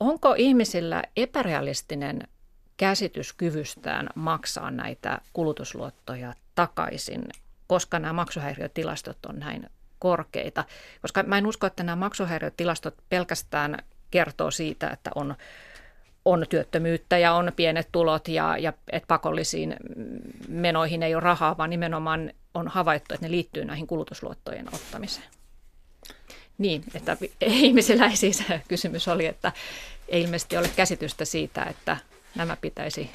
Onko ihmisillä epärealistinen käsitys kyvystään maksaa näitä kulutusluottoja takaisin, koska nämä maksuhäiriötilastot on näin korkeita? Koska mä en usko, että nämä maksuhäiriötilastot pelkästään kertoo siitä, että on on työttömyyttä ja on pienet tulot ja, ja että pakollisiin menoihin ei ole rahaa, vaan nimenomaan on havaittu, että ne liittyy näihin kulutusluottojen ottamiseen. Niin, että ihmisillä ei siis kysymys oli, että ei ilmeisesti ole käsitystä siitä, että nämä pitäisi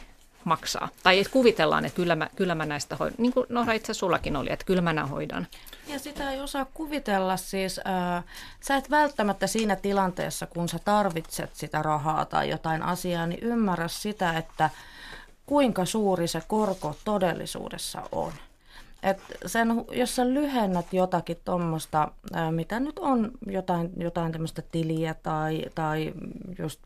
maksaa. Tai että kuvitellaan, että kyllä mä, kyllä mä näistä hoidan. Niin kuin no, itse sullakin oli, että kyllä mä hoidan. Ja sitä ei osaa kuvitella siis. Äh, sä et välttämättä siinä tilanteessa, kun sä tarvitset sitä rahaa tai jotain asiaa, niin ymmärrä sitä, että kuinka suuri se korko todellisuudessa on. Et sen, jos sä lyhennät jotakin tuommoista, mitä nyt on, jotain, jotain tämmöistä tiliä tai, tai just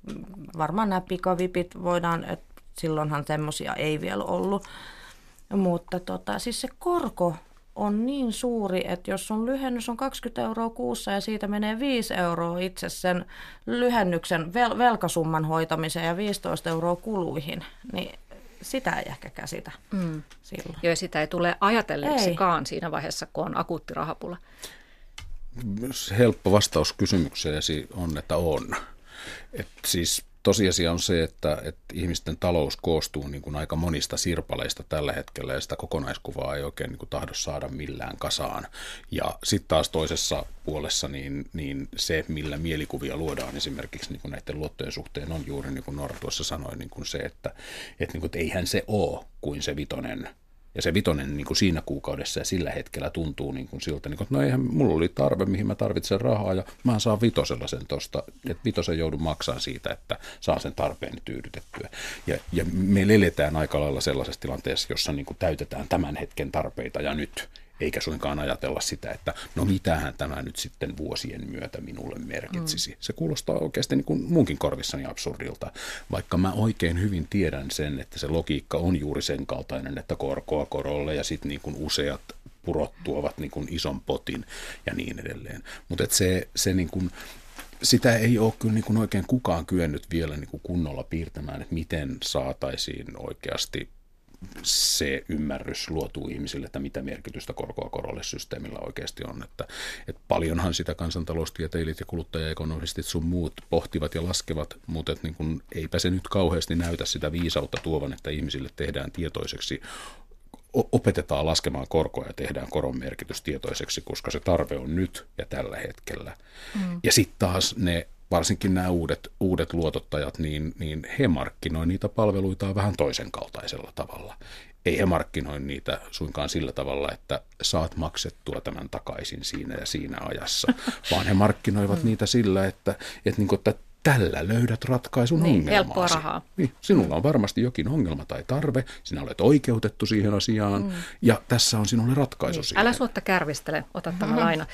varmaan nämä pikavipit voidaan, että silloinhan semmoisia ei vielä ollut. Mutta tota, siis se korko on niin suuri, että jos sun lyhennys on 20 euroa kuussa ja siitä menee 5 euroa itse sen lyhennyksen vel- velkasumman hoitamiseen ja 15 euroa kuluihin, niin sitä ei ehkä käsitä mm. silloin. Joo, sitä ei tule ajatelleeksikaan ei. siinä vaiheessa, kun on akuutti rahapula. Helppo vastaus kysymykseesi on, että on. Et siis tosiasia on se, että, että ihmisten talous koostuu niin kuin aika monista sirpaleista tällä hetkellä ja sitä kokonaiskuvaa ei oikein niin kuin tahdo saada millään kasaan. Ja sitten taas toisessa puolessa niin, niin se, millä mielikuvia luodaan esimerkiksi niin kuin näiden luottojen suhteen on juuri niin kuin Nora tuossa sanoi, niin kuin se, että, että, niin kuin, että eihän se ole kuin se vitonen ja se vitonen niin kuin siinä kuukaudessa ja sillä hetkellä tuntuu niin kuin siltä, niin kuin, että no eihän mulla oli tarve, mihin mä tarvitsen rahaa ja mä saan vitosella sen tosta, että vitosen joudun maksamaan siitä, että saa sen tarpeeni tyydytettyä. Ja, ja me eletään aika lailla sellaisessa tilanteessa, jossa niin kuin täytetään tämän hetken tarpeita ja nyt eikä suinkaan ajatella sitä, että no mitähän tämä nyt sitten vuosien myötä minulle merkitsisi. Mm. Se kuulostaa oikeasti niin kuin munkin korvissani absurdilta, vaikka mä oikein hyvin tiedän sen, että se logiikka on juuri sen kaltainen, että korkoa korolle ja sitten niin kuin useat purot tuovat niin kuin ison potin ja niin edelleen. Mutta se, se niin kuin, sitä ei ole kyllä niin kuin oikein kukaan kyennyt vielä niin kuin kunnolla piirtämään, että miten saataisiin oikeasti se ymmärrys luotuu ihmisille, että mitä merkitystä korkoa korolle systeemillä oikeasti on. Että, että paljonhan sitä kansantaloustieteilijät ja kuluttajaekonomistit sun muut pohtivat ja laskevat, mutta että niin kun, eipä se nyt kauheasti näytä sitä viisautta tuovan, että ihmisille tehdään tietoiseksi opetetaan laskemaan korkoa ja tehdään koron merkitys tietoiseksi, koska se tarve on nyt ja tällä hetkellä. Mm. Ja sitten taas ne varsinkin nämä uudet, uudet luotottajat, niin, niin he markkinoivat niitä palveluita vähän toisen kaltaisella tavalla. Ei he markkinoi niitä suinkaan sillä tavalla, että saat maksettua tämän takaisin siinä ja siinä ajassa, vaan he markkinoivat mm. niitä sillä, että, että, niin kuin, että tällä löydät ratkaisun niin, ongelmaan. rahaa. Niin, sinulla on varmasti jokin ongelma tai tarve, sinä olet oikeutettu siihen asiaan mm. ja tässä on sinulle ratkaisu niin. siihen. Älä suotta kärvistele, ota tämä mm-hmm. laina.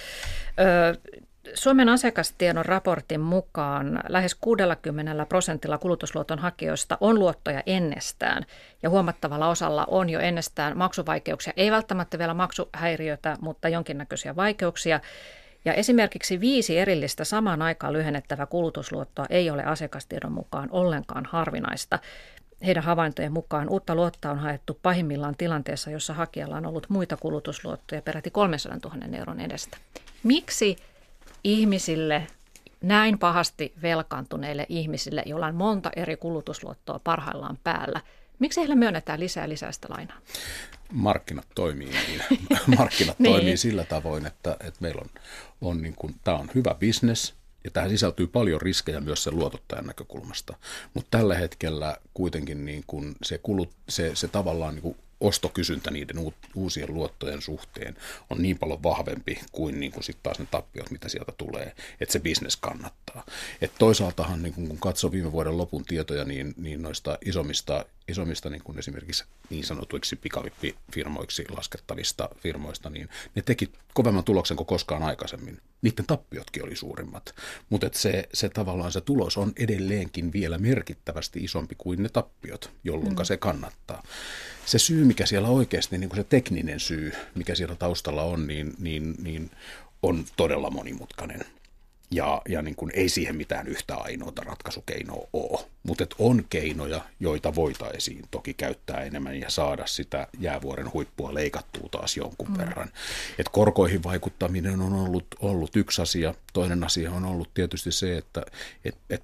Ö, Suomen asiakastiedon raportin mukaan lähes 60 prosentilla kulutusluoton hakijoista on luottoja ennestään ja huomattavalla osalla on jo ennestään maksuvaikeuksia, ei välttämättä vielä maksuhäiriötä, mutta jonkinnäköisiä vaikeuksia. Ja esimerkiksi viisi erillistä samaan aikaan lyhennettävää kulutusluottoa ei ole asiakastiedon mukaan ollenkaan harvinaista. Heidän havaintojen mukaan uutta luottoa on haettu pahimmillaan tilanteessa, jossa hakijalla on ollut muita kulutusluottoja peräti 300 000 euron edestä. Miksi ihmisille, näin pahasti velkaantuneille ihmisille, joilla on monta eri kulutusluottoa parhaillaan päällä, miksi heille myönnetään lisää lisää sitä lainaa? Markkinat toimii niin. Markkinat niin. toimii sillä tavoin, että, että meillä on, on niin kuin, tämä on hyvä bisnes, ja tähän sisältyy paljon riskejä myös sen luotottajan näkökulmasta. Mutta tällä hetkellä kuitenkin niin kun se, kulut, se, se tavallaan niin kuin ostokysyntä niiden uusien luottojen suhteen on niin paljon vahvempi kuin, niin kuin sitten taas ne tappiot, mitä sieltä tulee, että se bisnes kannattaa. Et toisaaltahan niin kun katsoo viime vuoden lopun tietoja, niin, niin noista isommista, isommista niin kuin esimerkiksi niin sanotuiksi pikavippifirmoiksi laskettavista firmoista, niin ne teki kovemman tuloksen kuin koskaan aikaisemmin. Niiden tappiotkin oli suurimmat, mutta se, se tavallaan se tulos on edelleenkin vielä merkittävästi isompi kuin ne tappiot, jolloin mm. se kannattaa se syy, mikä siellä oikeasti, niin kuin se tekninen syy, mikä siellä taustalla on, niin, niin, niin on todella monimutkainen. Ja, ja niin kuin ei siihen mitään yhtä ainoata ratkaisukeinoa ole. Mutta on keinoja, joita voitaisiin toki käyttää enemmän ja saada sitä jäävuoren huippua leikattua taas jonkun mm. verran. Et korkoihin vaikuttaminen on ollut, ollut yksi asia. Toinen asia on ollut tietysti se, että et, et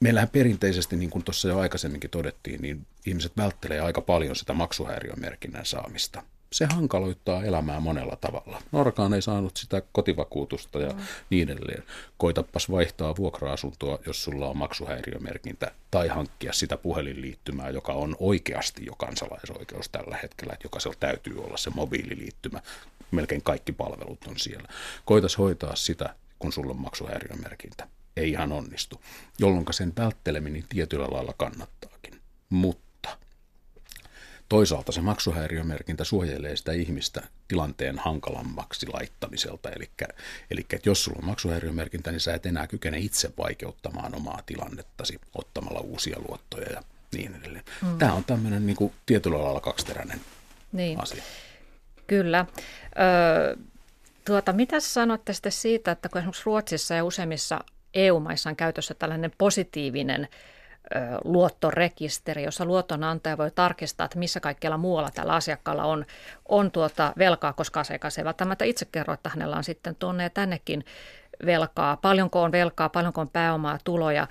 meillähän perinteisesti, niin kuin tuossa jo aikaisemminkin todettiin, niin ihmiset välttelee aika paljon sitä maksuhäiriömerkinnän saamista. se hankaloittaa elämää monella tavalla. Norkaan ei saanut sitä kotivakuutusta ja mm. niin edelleen. Koitapas vaihtaa vuokra-asuntoa, jos sulla on maksuhäiriömerkintä, tai hankkia sitä puhelinliittymää, joka on oikeasti jo kansalaisoikeus tällä hetkellä, että jokaisella täytyy olla se mobiililiittymä. Melkein kaikki palvelut on siellä. Koitas hoitaa sitä, kun sulla on maksuhäiriömerkintä. Ei ihan onnistu, jolloin sen vältteleminen tietyllä lailla kannattaakin. Mutta Toisaalta se maksuhäiriömerkintä suojelee sitä ihmistä tilanteen hankalammaksi laittamiselta. Eli, eli että jos sulla on maksuhäiriömerkintä, niin sä et enää kykene itse vaikeuttamaan omaa tilannettasi ottamalla uusia luottoja ja niin edelleen. Mm. Tämä on tämmöinen niin kuin, tietyllä lailla kaksiteräinen niin. asia. Kyllä. Ö, tuota, mitä sanotte sitten siitä, että kun esimerkiksi Ruotsissa ja useimmissa EU-maissa on käytössä tällainen positiivinen luottorekisteri, jossa luotonantaja voi tarkistaa, että missä kaikkialla muualla tällä asiakkaalla on, on tuota velkaa, koska asiakas ei välttämättä itse kerro, että hänellä on sitten tuonne ja tännekin velkaa. Paljonko on velkaa, paljonko on pääomaa, tuloja.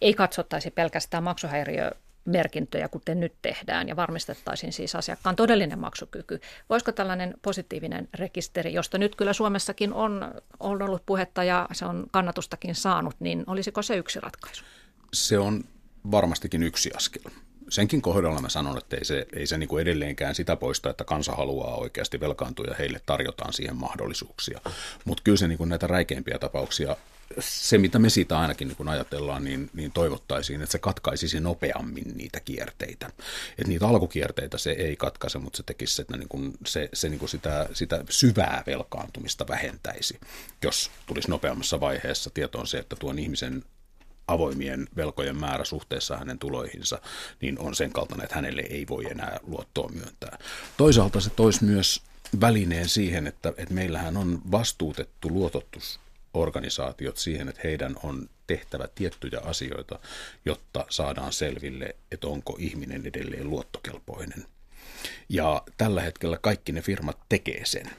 Ei katsottaisi pelkästään maksuhäiriö merkintöjä, kuten nyt tehdään, ja varmistettaisiin siis asiakkaan todellinen maksukyky. Voisiko tällainen positiivinen rekisteri, josta nyt kyllä Suomessakin on, on ollut puhetta ja se on kannatustakin saanut, niin olisiko se yksi ratkaisu? Se on varmastikin yksi askel. Senkin kohdalla mä sanon, että ei se, ei se niin kuin edelleenkään sitä poista, että kansa haluaa oikeasti velkaantua ja heille tarjotaan siihen mahdollisuuksia. Mutta kyllä se niin kuin näitä räikeimpiä tapauksia, se mitä me siitä ainakin niin kuin ajatellaan, niin, niin toivottaisiin, että se katkaisisi nopeammin niitä kierteitä. Että niitä alkukierteitä se ei katkaise, mutta se tekisi että niin kuin se, se niin kuin sitä, sitä syvää velkaantumista vähentäisi, jos tulisi nopeammassa vaiheessa tietoon se, että tuon ihmisen avoimien velkojen määrä suhteessa hänen tuloihinsa, niin on sen kaltainen, että hänelle ei voi enää luottoa myöntää. Toisaalta se toisi myös välineen siihen, että, että meillähän on vastuutettu luototusorganisaatiot siihen, että heidän on tehtävä tiettyjä asioita, jotta saadaan selville, että onko ihminen edelleen luottokelpoinen. Ja tällä hetkellä kaikki ne firmat tekee sen.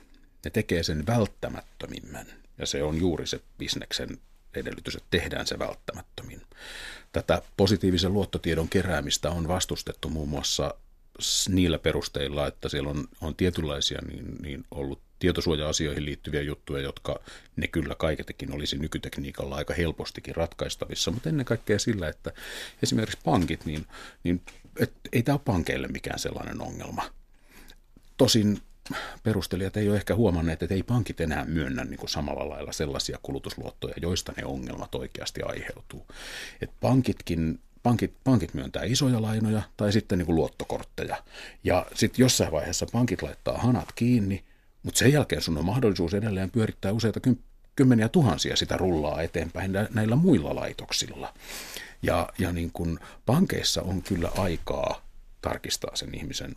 Ne tekee sen välttämättömimmän. Ja se on juuri se bisneksen edellytys, että tehdään se välttämättömin. Tätä positiivisen luottotiedon keräämistä on vastustettu muun muassa niillä perusteilla, että siellä on, on tietynlaisia niin, niin ollut tietosuoja-asioihin liittyviä juttuja, jotka ne kyllä kaiketekin olisi nykytekniikalla aika helpostikin ratkaistavissa, mutta ennen kaikkea sillä, että esimerkiksi pankit, niin, niin et, ei tämä ole pankeille mikään sellainen ongelma. Tosin perustelijat ei ole ehkä huomanneet, että ei pankit enää myönnä niin kuin samalla lailla sellaisia kulutusluottoja, joista ne ongelmat oikeasti aiheutuu. Et pankitkin pankit, pankit myöntää isoja lainoja tai sitten niin kuin luottokortteja. Ja sitten jossain vaiheessa pankit laittaa hanat kiinni, mutta sen jälkeen sun on mahdollisuus edelleen pyörittää useita kymmeniä tuhansia sitä rullaa eteenpäin näillä muilla laitoksilla. Ja, ja niin kuin pankeissa on kyllä aikaa tarkistaa sen ihmisen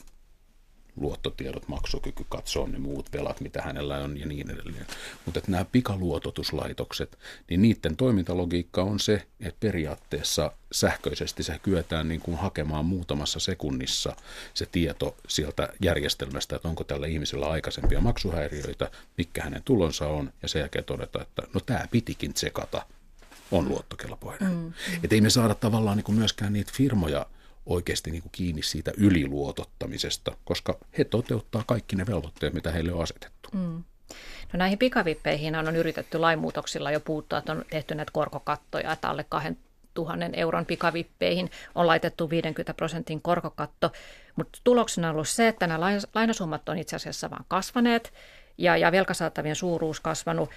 luottotiedot, maksukyky, katsoa ne muut velat, mitä hänellä on ja niin edelleen. Mutta että nämä pikaluototuslaitokset, niin niiden toimintalogiikka on se, että periaatteessa sähköisesti se kyetään niin kuin hakemaan muutamassa sekunnissa se tieto sieltä järjestelmästä, että onko tällä ihmisellä aikaisempia maksuhäiriöitä, mikä hänen tulonsa on, ja sen jälkeen todeta, että no tämä pitikin tsekata, on luottokelpoinen. Mm, mm. Että ei me saada tavallaan niin kuin myöskään niitä firmoja oikeasti niin kuin kiinni siitä yliluotottamisesta, koska he toteuttaa kaikki ne velvoitteet, mitä heille on asetettu. Mm. No näihin pikavippeihin on yritetty lainmuutoksilla jo puuttua, että on tehty näitä korkokattoja, että alle 2000 euron pikavippeihin on laitettu 50 prosentin korkokatto, mutta tuloksena on ollut se, että nämä lainasummat on itse asiassa vain kasvaneet ja, ja velkasaatavien suuruus kasvanut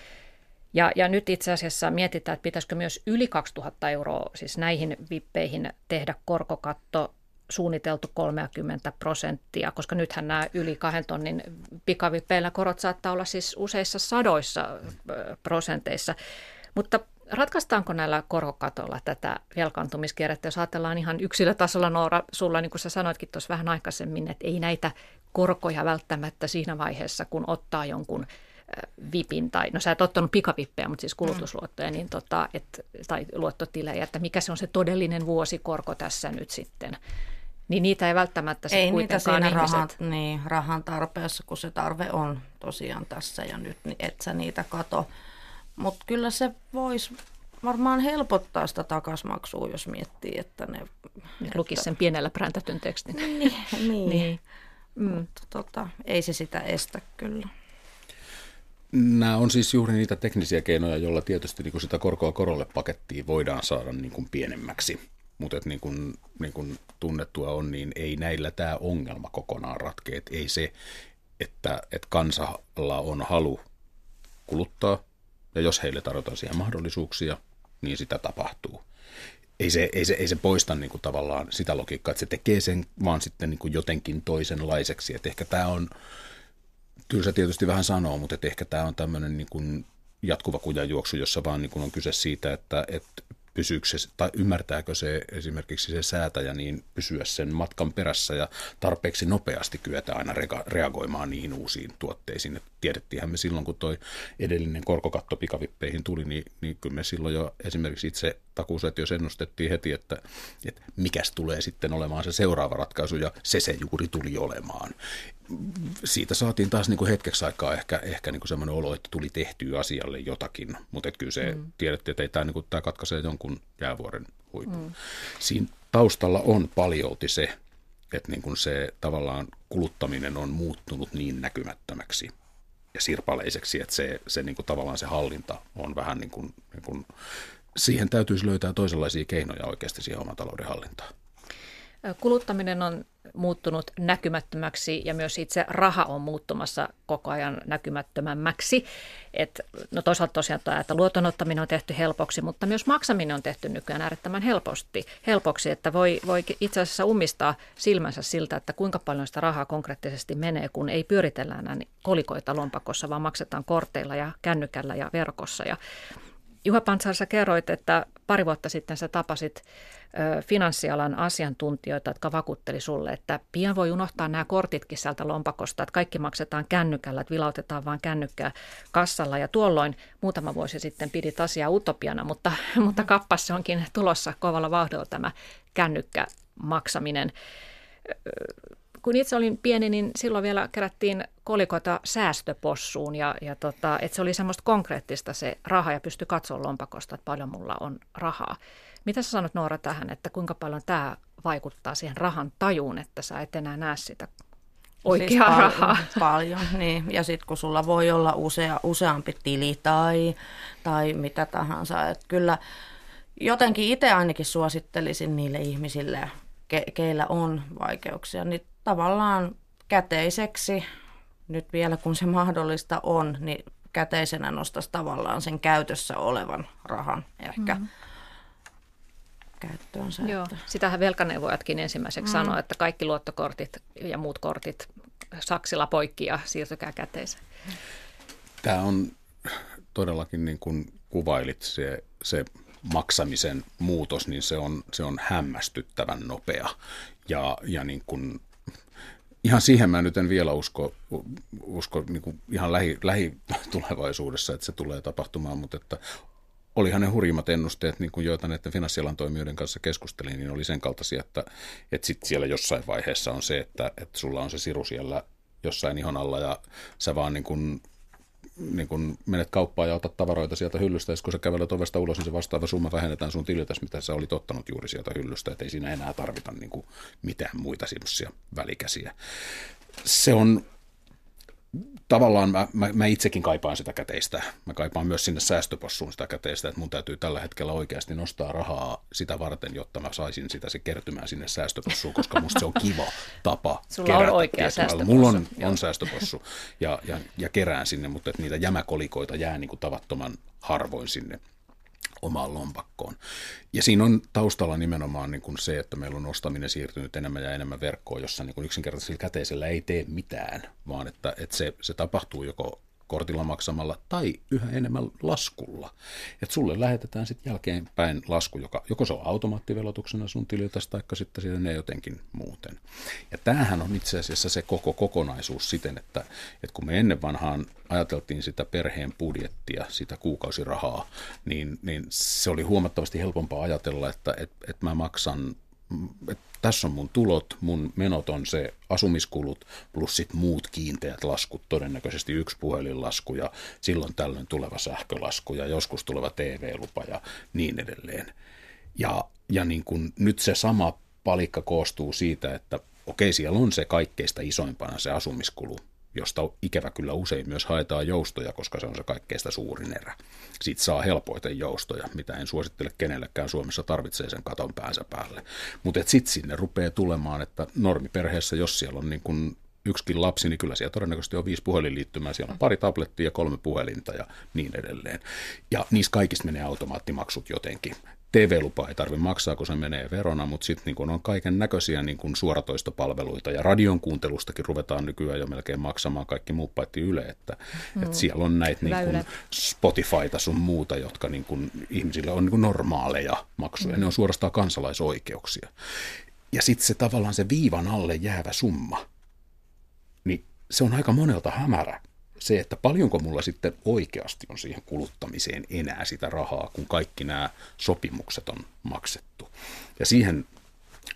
ja, ja nyt itse asiassa mietitään, että pitäisikö myös yli 2000 euroa, siis näihin vippeihin tehdä korkokatto suunniteltu 30 prosenttia, koska nythän nämä yli kahden tonnin pikavippeillä korot saattaa olla siis useissa sadoissa prosenteissa. Mutta ratkaistaanko näillä korkokatolla tätä velkaantumiskierrettä, jos ajatellaan ihan yksilötasolla, Noora, sulla niin kuin sä sanoitkin tuossa vähän aikaisemmin, että ei näitä korkoja välttämättä siinä vaiheessa, kun ottaa jonkun vipin, tai no sä et ottanut pikavippejä, mutta siis kulutusluottoja, niin tota, et, tai luottotilejä, että mikä se on se todellinen vuosikorko tässä nyt sitten. Niin niitä ei välttämättä ei niitä siinä rahan, niin, rahan tarpeessa, kun se tarve on tosiaan tässä ja nyt, niin et sä niitä kato. Mutta kyllä se voisi varmaan helpottaa sitä takasmaksua, jos miettii, että ne... Lukisi sen pienellä präntätyn tekstin. Niin, niin. niin. mm. mutta tota, ei se sitä estä kyllä. Nämä on siis juuri niitä teknisiä keinoja, joilla tietysti niin kuin sitä korkoa korolle pakettia voidaan saada niin kuin pienemmäksi. Mutta niin kuin, niin kuin tunnettua on, niin ei näillä tämä ongelma kokonaan ratkea. Ei se, että, että kansalla on halu kuluttaa, ja jos heille tarjotaan siihen mahdollisuuksia, niin sitä tapahtuu. Ei se, ei se, ei se poista niin kuin tavallaan sitä logiikkaa, että se tekee sen vaan sitten niin kuin jotenkin toisenlaiseksi. Että ehkä tämä on, se tietysti vähän sanoo, mutta ehkä tämä on tämmöinen niin kuin jatkuva kujanjuoksu, jossa vaan niin kuin on kyse siitä, että, että pysyykö se, tai ymmärtääkö se esimerkiksi se säätäjä niin pysyä sen matkan perässä ja tarpeeksi nopeasti kyetä aina reagoimaan niihin uusiin tuotteisiin. Et tiedettiinhän me silloin, kun tuo edellinen korkokatto pikavippeihin tuli, niin, niin kyllä me silloin jo esimerkiksi itse takuuset, jos ennustettiin heti, että, että mikäs tulee sitten olemaan se seuraava ratkaisu, ja se se juuri tuli olemaan siitä saatiin taas niin kuin hetkeksi aikaa ehkä, ehkä niin kuin semmoinen olo, että tuli tehtyä asialle jotakin, mutta kyllä se mm. tiedettiin, että ei tämä, niin kuin, tämä katkaisee jonkun jäävuoren huipun. Mm. Siinä taustalla on paljolti se, että niin kuin se tavallaan kuluttaminen on muuttunut niin näkymättömäksi ja sirpaleiseksi, että se, se niin kuin tavallaan se hallinta on vähän niin kuin, niin kuin, siihen täytyisi löytää toisenlaisia keinoja oikeasti siihen oman talouden hallintaan. Kuluttaminen on muuttunut näkymättömäksi ja myös itse raha on muuttumassa koko ajan näkymättömämmäksi. Et, no toisaalta tosiaan tämä, että luotonottaminen on tehty helpoksi, mutta myös maksaminen on tehty nykyään äärettömän helposti, helpoksi, että voi, voi itse asiassa ummistaa silmänsä siltä, että kuinka paljon sitä rahaa konkreettisesti menee, kun ei pyöritellä enää kolikoita lompakossa, vaan maksetaan korteilla ja kännykällä ja verkossa. Ja Juha Pantsar, sä kerroit, että pari vuotta sitten sä tapasit finanssialan asiantuntijoita, jotka vakuutteli sulle, että pian voi unohtaa nämä kortitkin sieltä lompakosta, että kaikki maksetaan kännykällä, että vilautetaan vain kännykkää kassalla. Ja tuolloin muutama vuosi sitten pidit asiaa utopiana, mutta, mutta kappas se onkin tulossa kovalla vauhdilla tämä kännykkämaksaminen kun itse olin pieni, niin silloin vielä kerättiin kolikoita säästöpossuun ja, ja tota, että se oli semmoista konkreettista se raha ja pystyi katsoa lompakosta, että paljon mulla on rahaa. Mitä sä sanot Noora tähän, että kuinka paljon tämä vaikuttaa siihen rahan tajuun, että sä et enää näe sitä oikeaa siis paljon, rahaa? Paljon, niin. Ja sitten kun sulla voi olla usea, useampi tili tai, tai mitä tahansa, että kyllä jotenkin itse ainakin suosittelisin niille ihmisille, ke, keillä on vaikeuksia, niin tavallaan käteiseksi, nyt vielä kun se mahdollista on, niin käteisenä nostaisi tavallaan sen käytössä olevan rahan ehkä mm. käyttöönsä. Joo, että. sitähän velkaneuvojatkin ensimmäiseksi mm. sanoo, että kaikki luottokortit ja muut kortit saksilla poikki ja siirtykää käteiseen. Tämä on todellakin niin kuin kuvailit se, se maksamisen muutos, niin se on, se on hämmästyttävän nopea. Ja, ja niin kuin ihan siihen mä nyt en vielä usko, usko niin kuin ihan lähi, että se tulee tapahtumaan, mutta että olihan ne hurjimmat ennusteet, niin kuin joita näiden finanssialan toimijoiden kanssa keskustelin, niin oli sen kaltaisia, että, että sit siellä jossain vaiheessa on se, että, että sulla on se siru siellä jossain ihon alla ja sä vaan niin kuin niin kun menet kauppaan ja otat tavaroita sieltä hyllystä, ja kun sä kävelet ovesta ulos, niin se vastaava summa vähennetään sun tililtäsi, mitä sä olit ottanut juuri sieltä hyllystä, että ei siinä enää tarvita niin kuin mitään muita välikäsiä. Se on tavallaan mä, mä, mä itsekin kaipaan sitä käteistä. Mä kaipaan myös sinne säästöpossuun sitä käteistä, että mun täytyy tällä hetkellä oikeasti nostaa rahaa sitä varten, jotta mä saisin sitä se kertymään sinne säästöpossuun, koska musta se on kiva tapa Sulla kerätä. on oikea säästöpossu. Mulla on, on säästöpossu ja, ja, ja kerään sinne, mutta että niitä jämäkolikoita jää niin kuin tavattoman harvoin sinne omaan lompakkoon. Ja siinä on taustalla nimenomaan niin kuin se, että meillä on ostaminen siirtynyt enemmän ja enemmän verkkoon, jossa niin kuin yksinkertaisella käteisellä ei tee mitään, vaan että, että se, se tapahtuu joko kortilla maksamalla tai yhä enemmän laskulla. Että sulle lähetetään sitten jälkeenpäin lasku, joka, joko se on automaattivelotuksena sun tililtä, tai sitten siitä ne jotenkin muuten. Ja tämähän on itse asiassa se koko kokonaisuus siten, että, että kun me ennen vanhaan ajateltiin sitä perheen budjettia, sitä kuukausirahaa, niin, niin se oli huomattavasti helpompaa ajatella, että, että, että mä maksan että tässä on mun tulot, mun menot on se asumiskulut plus sit muut kiinteät laskut, todennäköisesti yksi puhelinlasku ja silloin tällöin tuleva sähkölasku ja joskus tuleva TV-lupa ja niin edelleen. Ja, ja niin kun nyt se sama palikka koostuu siitä, että okei, siellä on se kaikkeista isoimpana se asumiskulu, josta ikävä kyllä usein myös haetaan joustoja, koska se on se kaikkeista suurin erä. Siitä saa helpoiten joustoja, mitä en suosittele kenellekään Suomessa tarvitsee sen katon päänsä päälle. Mutta sitten sinne rupeaa tulemaan, että normiperheessä, jos siellä on niin kun yksikin lapsi, niin kyllä siellä todennäköisesti on viisi puhelinliittymää, siellä on pari tablettia ja kolme puhelinta ja niin edelleen. Ja niissä kaikista menee automaattimaksut jotenkin. TV-lupa ei tarvitse maksaa, kun se menee verona, mutta sitten niin on kaiken näköisiä niin suoratoistopalveluita ja radion kuuntelustakin ruvetaan nykyään jo melkein maksamaan kaikki muut paitsi Yle, että, mm. että siellä on näitä niin kuin Spotifyta sun muuta, jotka niin kuin, ihmisille on niin kuin normaaleja maksuja, mm. ne on suorastaan kansalaisoikeuksia. Ja sitten se tavallaan se viivan alle jäävä summa, se on aika monelta hämärä se, että paljonko mulla sitten oikeasti on siihen kuluttamiseen enää sitä rahaa, kun kaikki nämä sopimukset on maksettu. Ja siihen,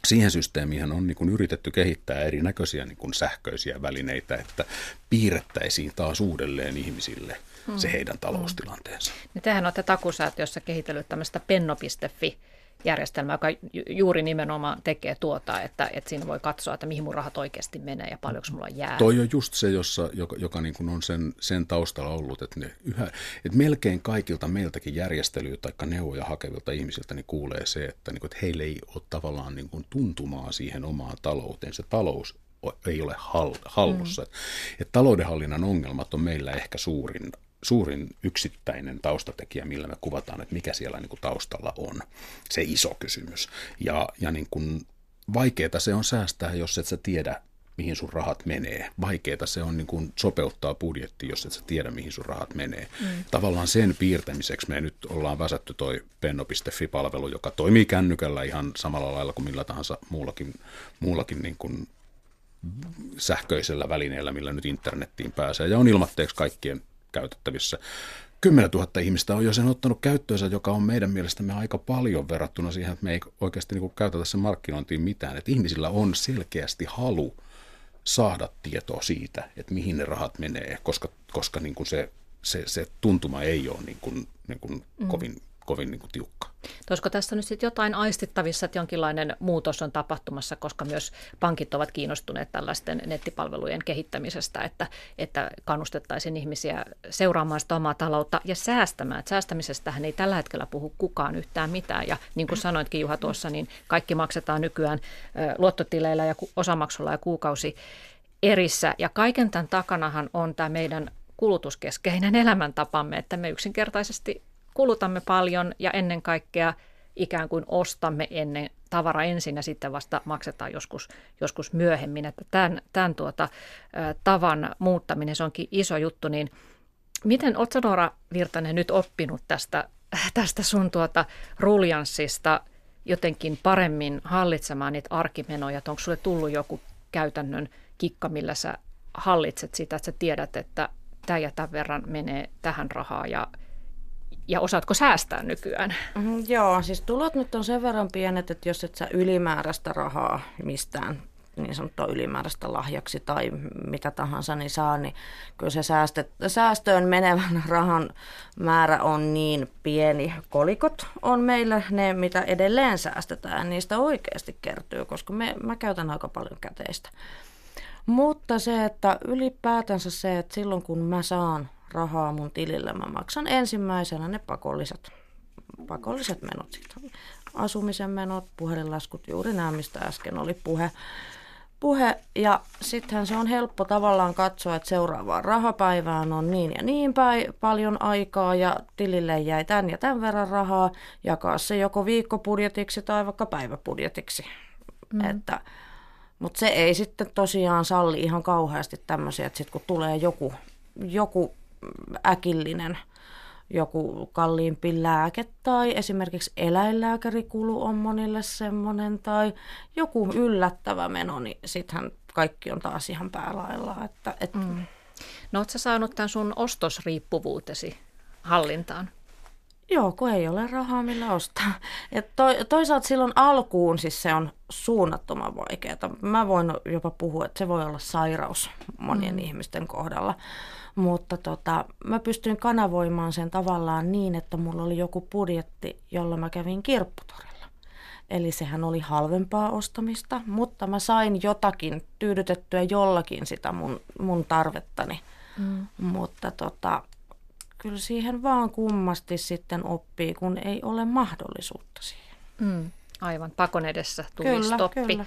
siihen systeemiin on niin kuin yritetty kehittää erinäköisiä niin kuin sähköisiä välineitä, että piirrettäisiin taas uudelleen ihmisille se hmm. heidän taloustilanteensa. Hmm. Niin tehän olette takusäätiössä kehitellyt tämmöistä penno.fi järjestelmä, joka juuri nimenomaan tekee tuota, että, että siinä voi katsoa, että mihin mun rahat oikeasti menee ja paljonko mulla jää. Toi on just se, jossa, joka, joka niin kuin on sen, sen taustalla ollut, että, ne yhä, että melkein kaikilta meiltäkin järjestelyä tai neuvoja hakevilta ihmisiltä niin kuulee se, että, niin kuin, että heillä ei ole tavallaan niin kuin tuntumaa siihen omaan talouteen. Se talous ei ole hallussa. Mm. Että taloudenhallinnan ongelmat on meillä ehkä suurin suurin yksittäinen taustatekijä, millä me kuvataan, että mikä siellä niin kuin taustalla on, se iso kysymys. Ja, ja niin kuin vaikeaa se on säästää, jos et sä tiedä, mihin sun rahat menee. Vaikeaa se on niin kuin sopeuttaa budjetti, jos et sä tiedä, mihin sun rahat menee. Mm. Tavallaan sen piirtämiseksi me nyt ollaan väsätty toi penno.fi-palvelu, joka toimii kännykällä ihan samalla lailla kuin millä tahansa muullakin, muullakin niin kuin sähköisellä välineellä, millä nyt internettiin pääsee. Ja on ilmatteeksi kaikkien käytettävissä. 10 000 ihmistä on jo sen ottanut käyttöönsä, joka on meidän mielestämme aika paljon verrattuna siihen, että me ei oikeasti niin käytetä sen markkinointiin mitään. Että ihmisillä on selkeästi halu saada tietoa siitä, että mihin ne rahat menee, koska, koska niin kuin se, se, se tuntuma ei ole niin kuin, niin kuin mm. kovin kovin niin kuin tiukka. Olisiko tässä nyt sitten jotain aistittavissa, että jonkinlainen muutos on tapahtumassa, koska myös pankit ovat kiinnostuneet tällaisten nettipalvelujen kehittämisestä, että, että kannustettaisiin ihmisiä seuraamaan sitä omaa taloutta ja säästämään. Säästämisestähän ei tällä hetkellä puhu kukaan yhtään mitään. Ja niin kuin sanoitkin Juha tuossa, niin kaikki maksetaan nykyään luottotileillä ja osamaksulla ja kuukausi erissä. Ja kaiken tämän takanahan on tämä meidän kulutuskeskeinen elämäntapamme, että me yksinkertaisesti kulutamme paljon ja ennen kaikkea ikään kuin ostamme ennen tavara ensin ja sitten vasta maksetaan joskus, joskus myöhemmin. Että tämän, tämän tuota, tavan muuttaminen, se onkin iso juttu, niin miten oletko Noora Virtanen nyt oppinut tästä, tästä sun tuota ruljanssista jotenkin paremmin hallitsemaan niitä arkimenoja, että onko sulle tullut joku käytännön kikka, millä sä hallitset sitä, että sä tiedät, että tämä ja tämän verran menee tähän rahaa ja ja osaatko säästää nykyään? Mm, joo, siis tulot nyt on sen verran pienet, että jos et sä ylimääräistä rahaa mistään niin sanottua ylimääräistä lahjaksi tai mitä tahansa niin saa, niin kyllä se säästet, säästöön menevän rahan määrä on niin pieni. Kolikot on meillä ne, mitä edelleen säästetään, niistä oikeasti kertyy, koska me, mä käytän aika paljon käteistä. Mutta se, että ylipäätänsä se, että silloin kun mä saan rahaa mun tilille. Mä maksan ensimmäisenä ne pakolliset, pakolliset menot siitä. Asumisen menot, puhelinlaskut, juuri nämä, mistä äsken oli puhe. puhe. Ja sittenhän se on helppo tavallaan katsoa, että seuraavaan rahapäivään on niin ja niin päin paljon aikaa ja tilille jäi tämän ja tämän verran rahaa. Jakaa se joko viikkobudjetiksi tai vaikka päiväbudjetiksi. Mm. Että, mutta se ei sitten tosiaan salli ihan kauheasti tämmöisiä, että sitten kun tulee joku, joku äkillinen joku kalliimpi lääke tai esimerkiksi eläinlääkärikulu on monille semmoinen tai joku yllättävä meno, niin sittenhän kaikki on taas ihan päälailla. Että, et... mm. No ootko saanut tämän sun ostosriippuvuutesi hallintaan? Joo, kun ei ole rahaa millä ostaa. Ja to, toisaalta silloin alkuun siis se on suunnattoman vaikeaa. Mä voin jopa puhua, että se voi olla sairaus monien mm. ihmisten kohdalla. Mutta tota, mä pystyin kanavoimaan sen tavallaan niin, että mulla oli joku budjetti, jolla mä kävin kirpputorilla. Eli sehän oli halvempaa ostamista, mutta mä sain jotakin tyydytettyä jollakin sitä mun, mun tarvettani. Mm. Mutta tota, kyllä siihen vaan kummasti sitten oppii, kun ei ole mahdollisuutta siihen. Mm. Aivan, pakon edessä tuli kyllä, stoppi. Kyllä.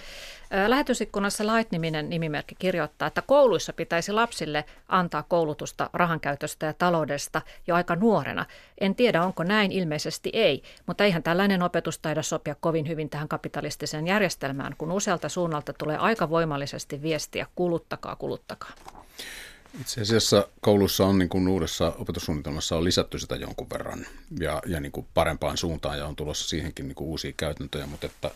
Lähetysikkunassa Lait-niminen nimimerkki kirjoittaa, että kouluissa pitäisi lapsille antaa koulutusta rahankäytöstä ja taloudesta jo aika nuorena. En tiedä, onko näin, ilmeisesti ei, mutta eihän tällainen opetus taida sopia kovin hyvin tähän kapitalistiseen järjestelmään, kun usealta suunnalta tulee aika voimallisesti viestiä kuluttakaa, kuluttakaa. Itse asiassa koulussa on niin kuin uudessa opetussuunnitelmassa on lisätty sitä jonkun verran ja, ja niin kuin parempaan suuntaan ja on tulossa siihenkin niin kuin uusia käytäntöjä, mutta että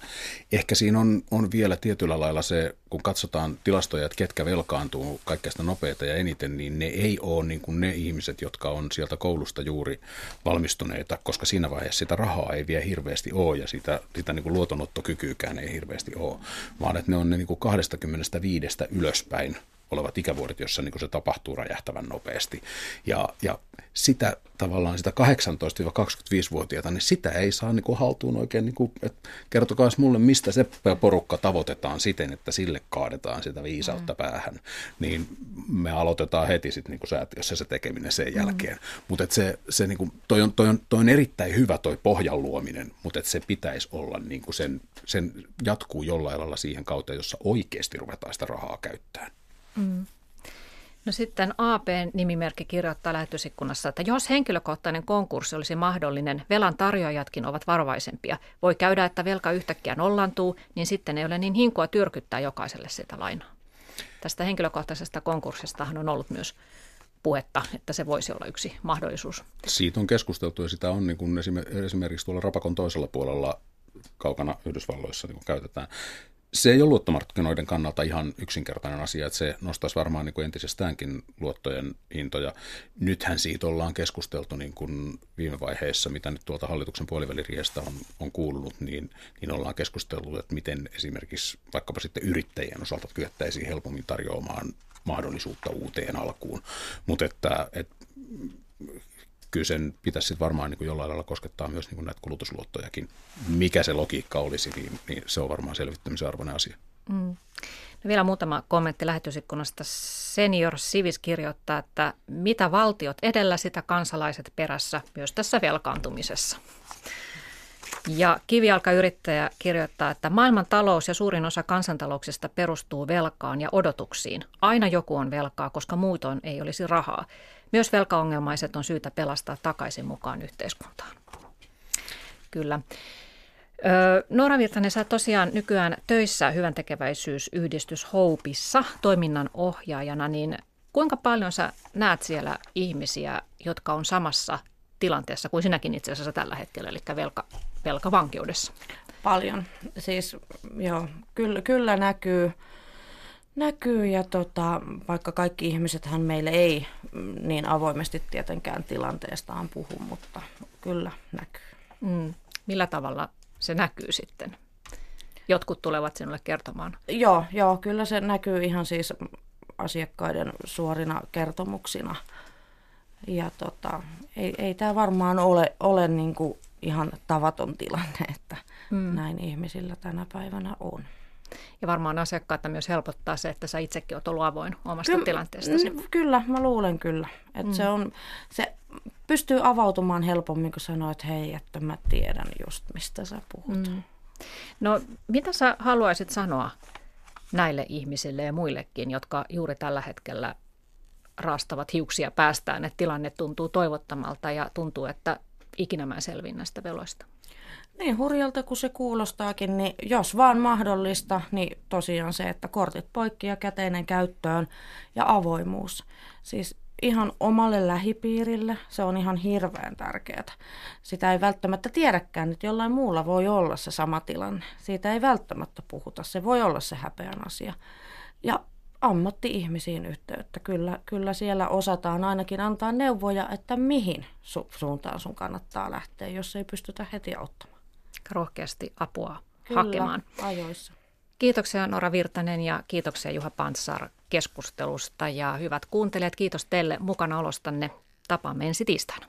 ehkä siinä on, on vielä tietyllä lailla se, kun katsotaan tilastoja, että ketkä velkaantuu kaikkeasta nopeita ja eniten, niin ne ei ole niin kuin ne ihmiset, jotka on sieltä koulusta juuri valmistuneita, koska siinä vaiheessa sitä rahaa ei vielä hirveästi ole ja sitä, sitä niin kuin luotonottokykyykään ei hirveästi ole, vaan että ne on ne niin kuin 25 ylöspäin olevat ikävuodet, jossa niin se tapahtuu räjähtävän nopeasti. Ja, ja sitä tavallaan sitä 18-25-vuotiaita, niin sitä ei saa niin kuin haltuun oikein, niin kuin, että kertokaa mulle, mistä se porukka tavoitetaan siten, että sille kaadetaan sitä viisautta mm. päähän. Niin me aloitetaan heti sitten niin säätiössä se tekeminen sen jälkeen. Mm. Mutta se, se niin kuin, toi, on, toi, on, toi on erittäin hyvä toi pohjan luominen, mutta se pitäisi olla niin kuin sen, sen jatkuu jollain lailla siihen kautta, jossa oikeasti ruvetaan sitä rahaa käyttämään. Mm. No sitten AP-nimimerkki kirjoittaa lähetysikkunassa, että jos henkilökohtainen konkurssi olisi mahdollinen, velan tarjoajatkin ovat varovaisempia. Voi käydä, että velka yhtäkkiä nollantuu, niin sitten ei ole niin hinkua tyrkyttää jokaiselle sitä lainaa. Tästä henkilökohtaisesta konkurssistahan on ollut myös puhetta, että se voisi olla yksi mahdollisuus. Siitä on keskusteltu ja sitä on niin kuin esimerkiksi tuolla Rapakon toisella puolella kaukana Yhdysvalloissa niin kuin käytetään se ei ole luottomarkkinoiden kannalta ihan yksinkertainen asia, että se nostaisi varmaan niin kuin entisestäänkin luottojen hintoja. Nythän siitä ollaan keskusteltu niin kuin viime vaiheessa, mitä nyt tuolta hallituksen puoliväliriestä on, on kuulunut, niin, niin ollaan keskustellut, että miten esimerkiksi vaikkapa sitten yrittäjien osalta kyettäisiin helpommin tarjoamaan mahdollisuutta uuteen alkuun. Mutta että, että kyllä sen pitäisi sitten varmaan niin kuin jollain lailla koskettaa myös niin kuin näitä kulutusluottojakin. Mikä se logiikka olisi, niin, niin se on varmaan selvittämisen arvoinen asia. Mm. No vielä muutama kommentti lähetysikkunasta. Senior Sivis kirjoittaa, että mitä valtiot edellä, sitä kansalaiset perässä myös tässä velkaantumisessa. Ja kivijalkayrittäjä kirjoittaa, että maailman talous ja suurin osa kansantalouksista perustuu velkaan ja odotuksiin. Aina joku on velkaa, koska muutoin ei olisi rahaa. Myös velkaongelmaiset on syytä pelastaa takaisin mukaan yhteiskuntaan. Kyllä. Noora Virtanen, sä tosiaan nykyään töissä hyvän tekeväisyysyhdistys Hopeissa toiminnan ohjaajana, niin kuinka paljon sä näet siellä ihmisiä, jotka on samassa tilanteessa kuin sinäkin itse asiassa tällä hetkellä, eli velka, velkavankeudessa? Paljon. Siis joo, kyllä, kyllä näkyy näkyy ja tota, vaikka kaikki ihmisethän meille ei niin avoimesti tietenkään tilanteestaan puhu, mutta kyllä näkyy. Mm. Millä tavalla se näkyy sitten? Jotkut tulevat sinulle kertomaan. Joo, joo, kyllä se näkyy ihan siis asiakkaiden suorina kertomuksina. Ja tota, ei, ei tämä varmaan ole, ole niin kuin ihan tavaton tilanne, että mm. näin ihmisillä tänä päivänä on. Ja varmaan asiakkaita myös helpottaa se, että sä itsekin oot ollut avoin omasta Ky- tilanteestasi. Kyllä, mä luulen kyllä. Että mm. se, on, se pystyy avautumaan helpommin, kun sanoo, että hei, että mä tiedän just, mistä sä puhut. Mm. No, mitä sä haluaisit sanoa näille ihmisille ja muillekin, jotka juuri tällä hetkellä raastavat hiuksia päästään, että tilanne tuntuu toivottomalta ja tuntuu, että ikinä mä selvin näistä veloista? Niin hurjalta kuin se kuulostaakin, niin jos vaan mahdollista, niin tosiaan se, että kortit poikki ja käteinen käyttöön ja avoimuus. Siis ihan omalle lähipiirille, se on ihan hirveän tärkeää. Sitä ei välttämättä tiedäkään, että jollain muulla voi olla se sama tilanne. Siitä ei välttämättä puhuta, se voi olla se häpeän asia. Ja ammatti-ihmisiin yhteyttä. Kyllä, kyllä siellä osataan ainakin antaa neuvoja, että mihin su- suuntaan sun kannattaa lähteä, jos ei pystytä heti auttamaan rohkeasti apua Kyllä, hakemaan. ajoissa. Kiitoksia Nora Virtanen ja kiitoksia Juha Pantsar keskustelusta ja hyvät kuuntelijat, kiitos teille mukana olostanne. Tapaamme ensi tiistaina.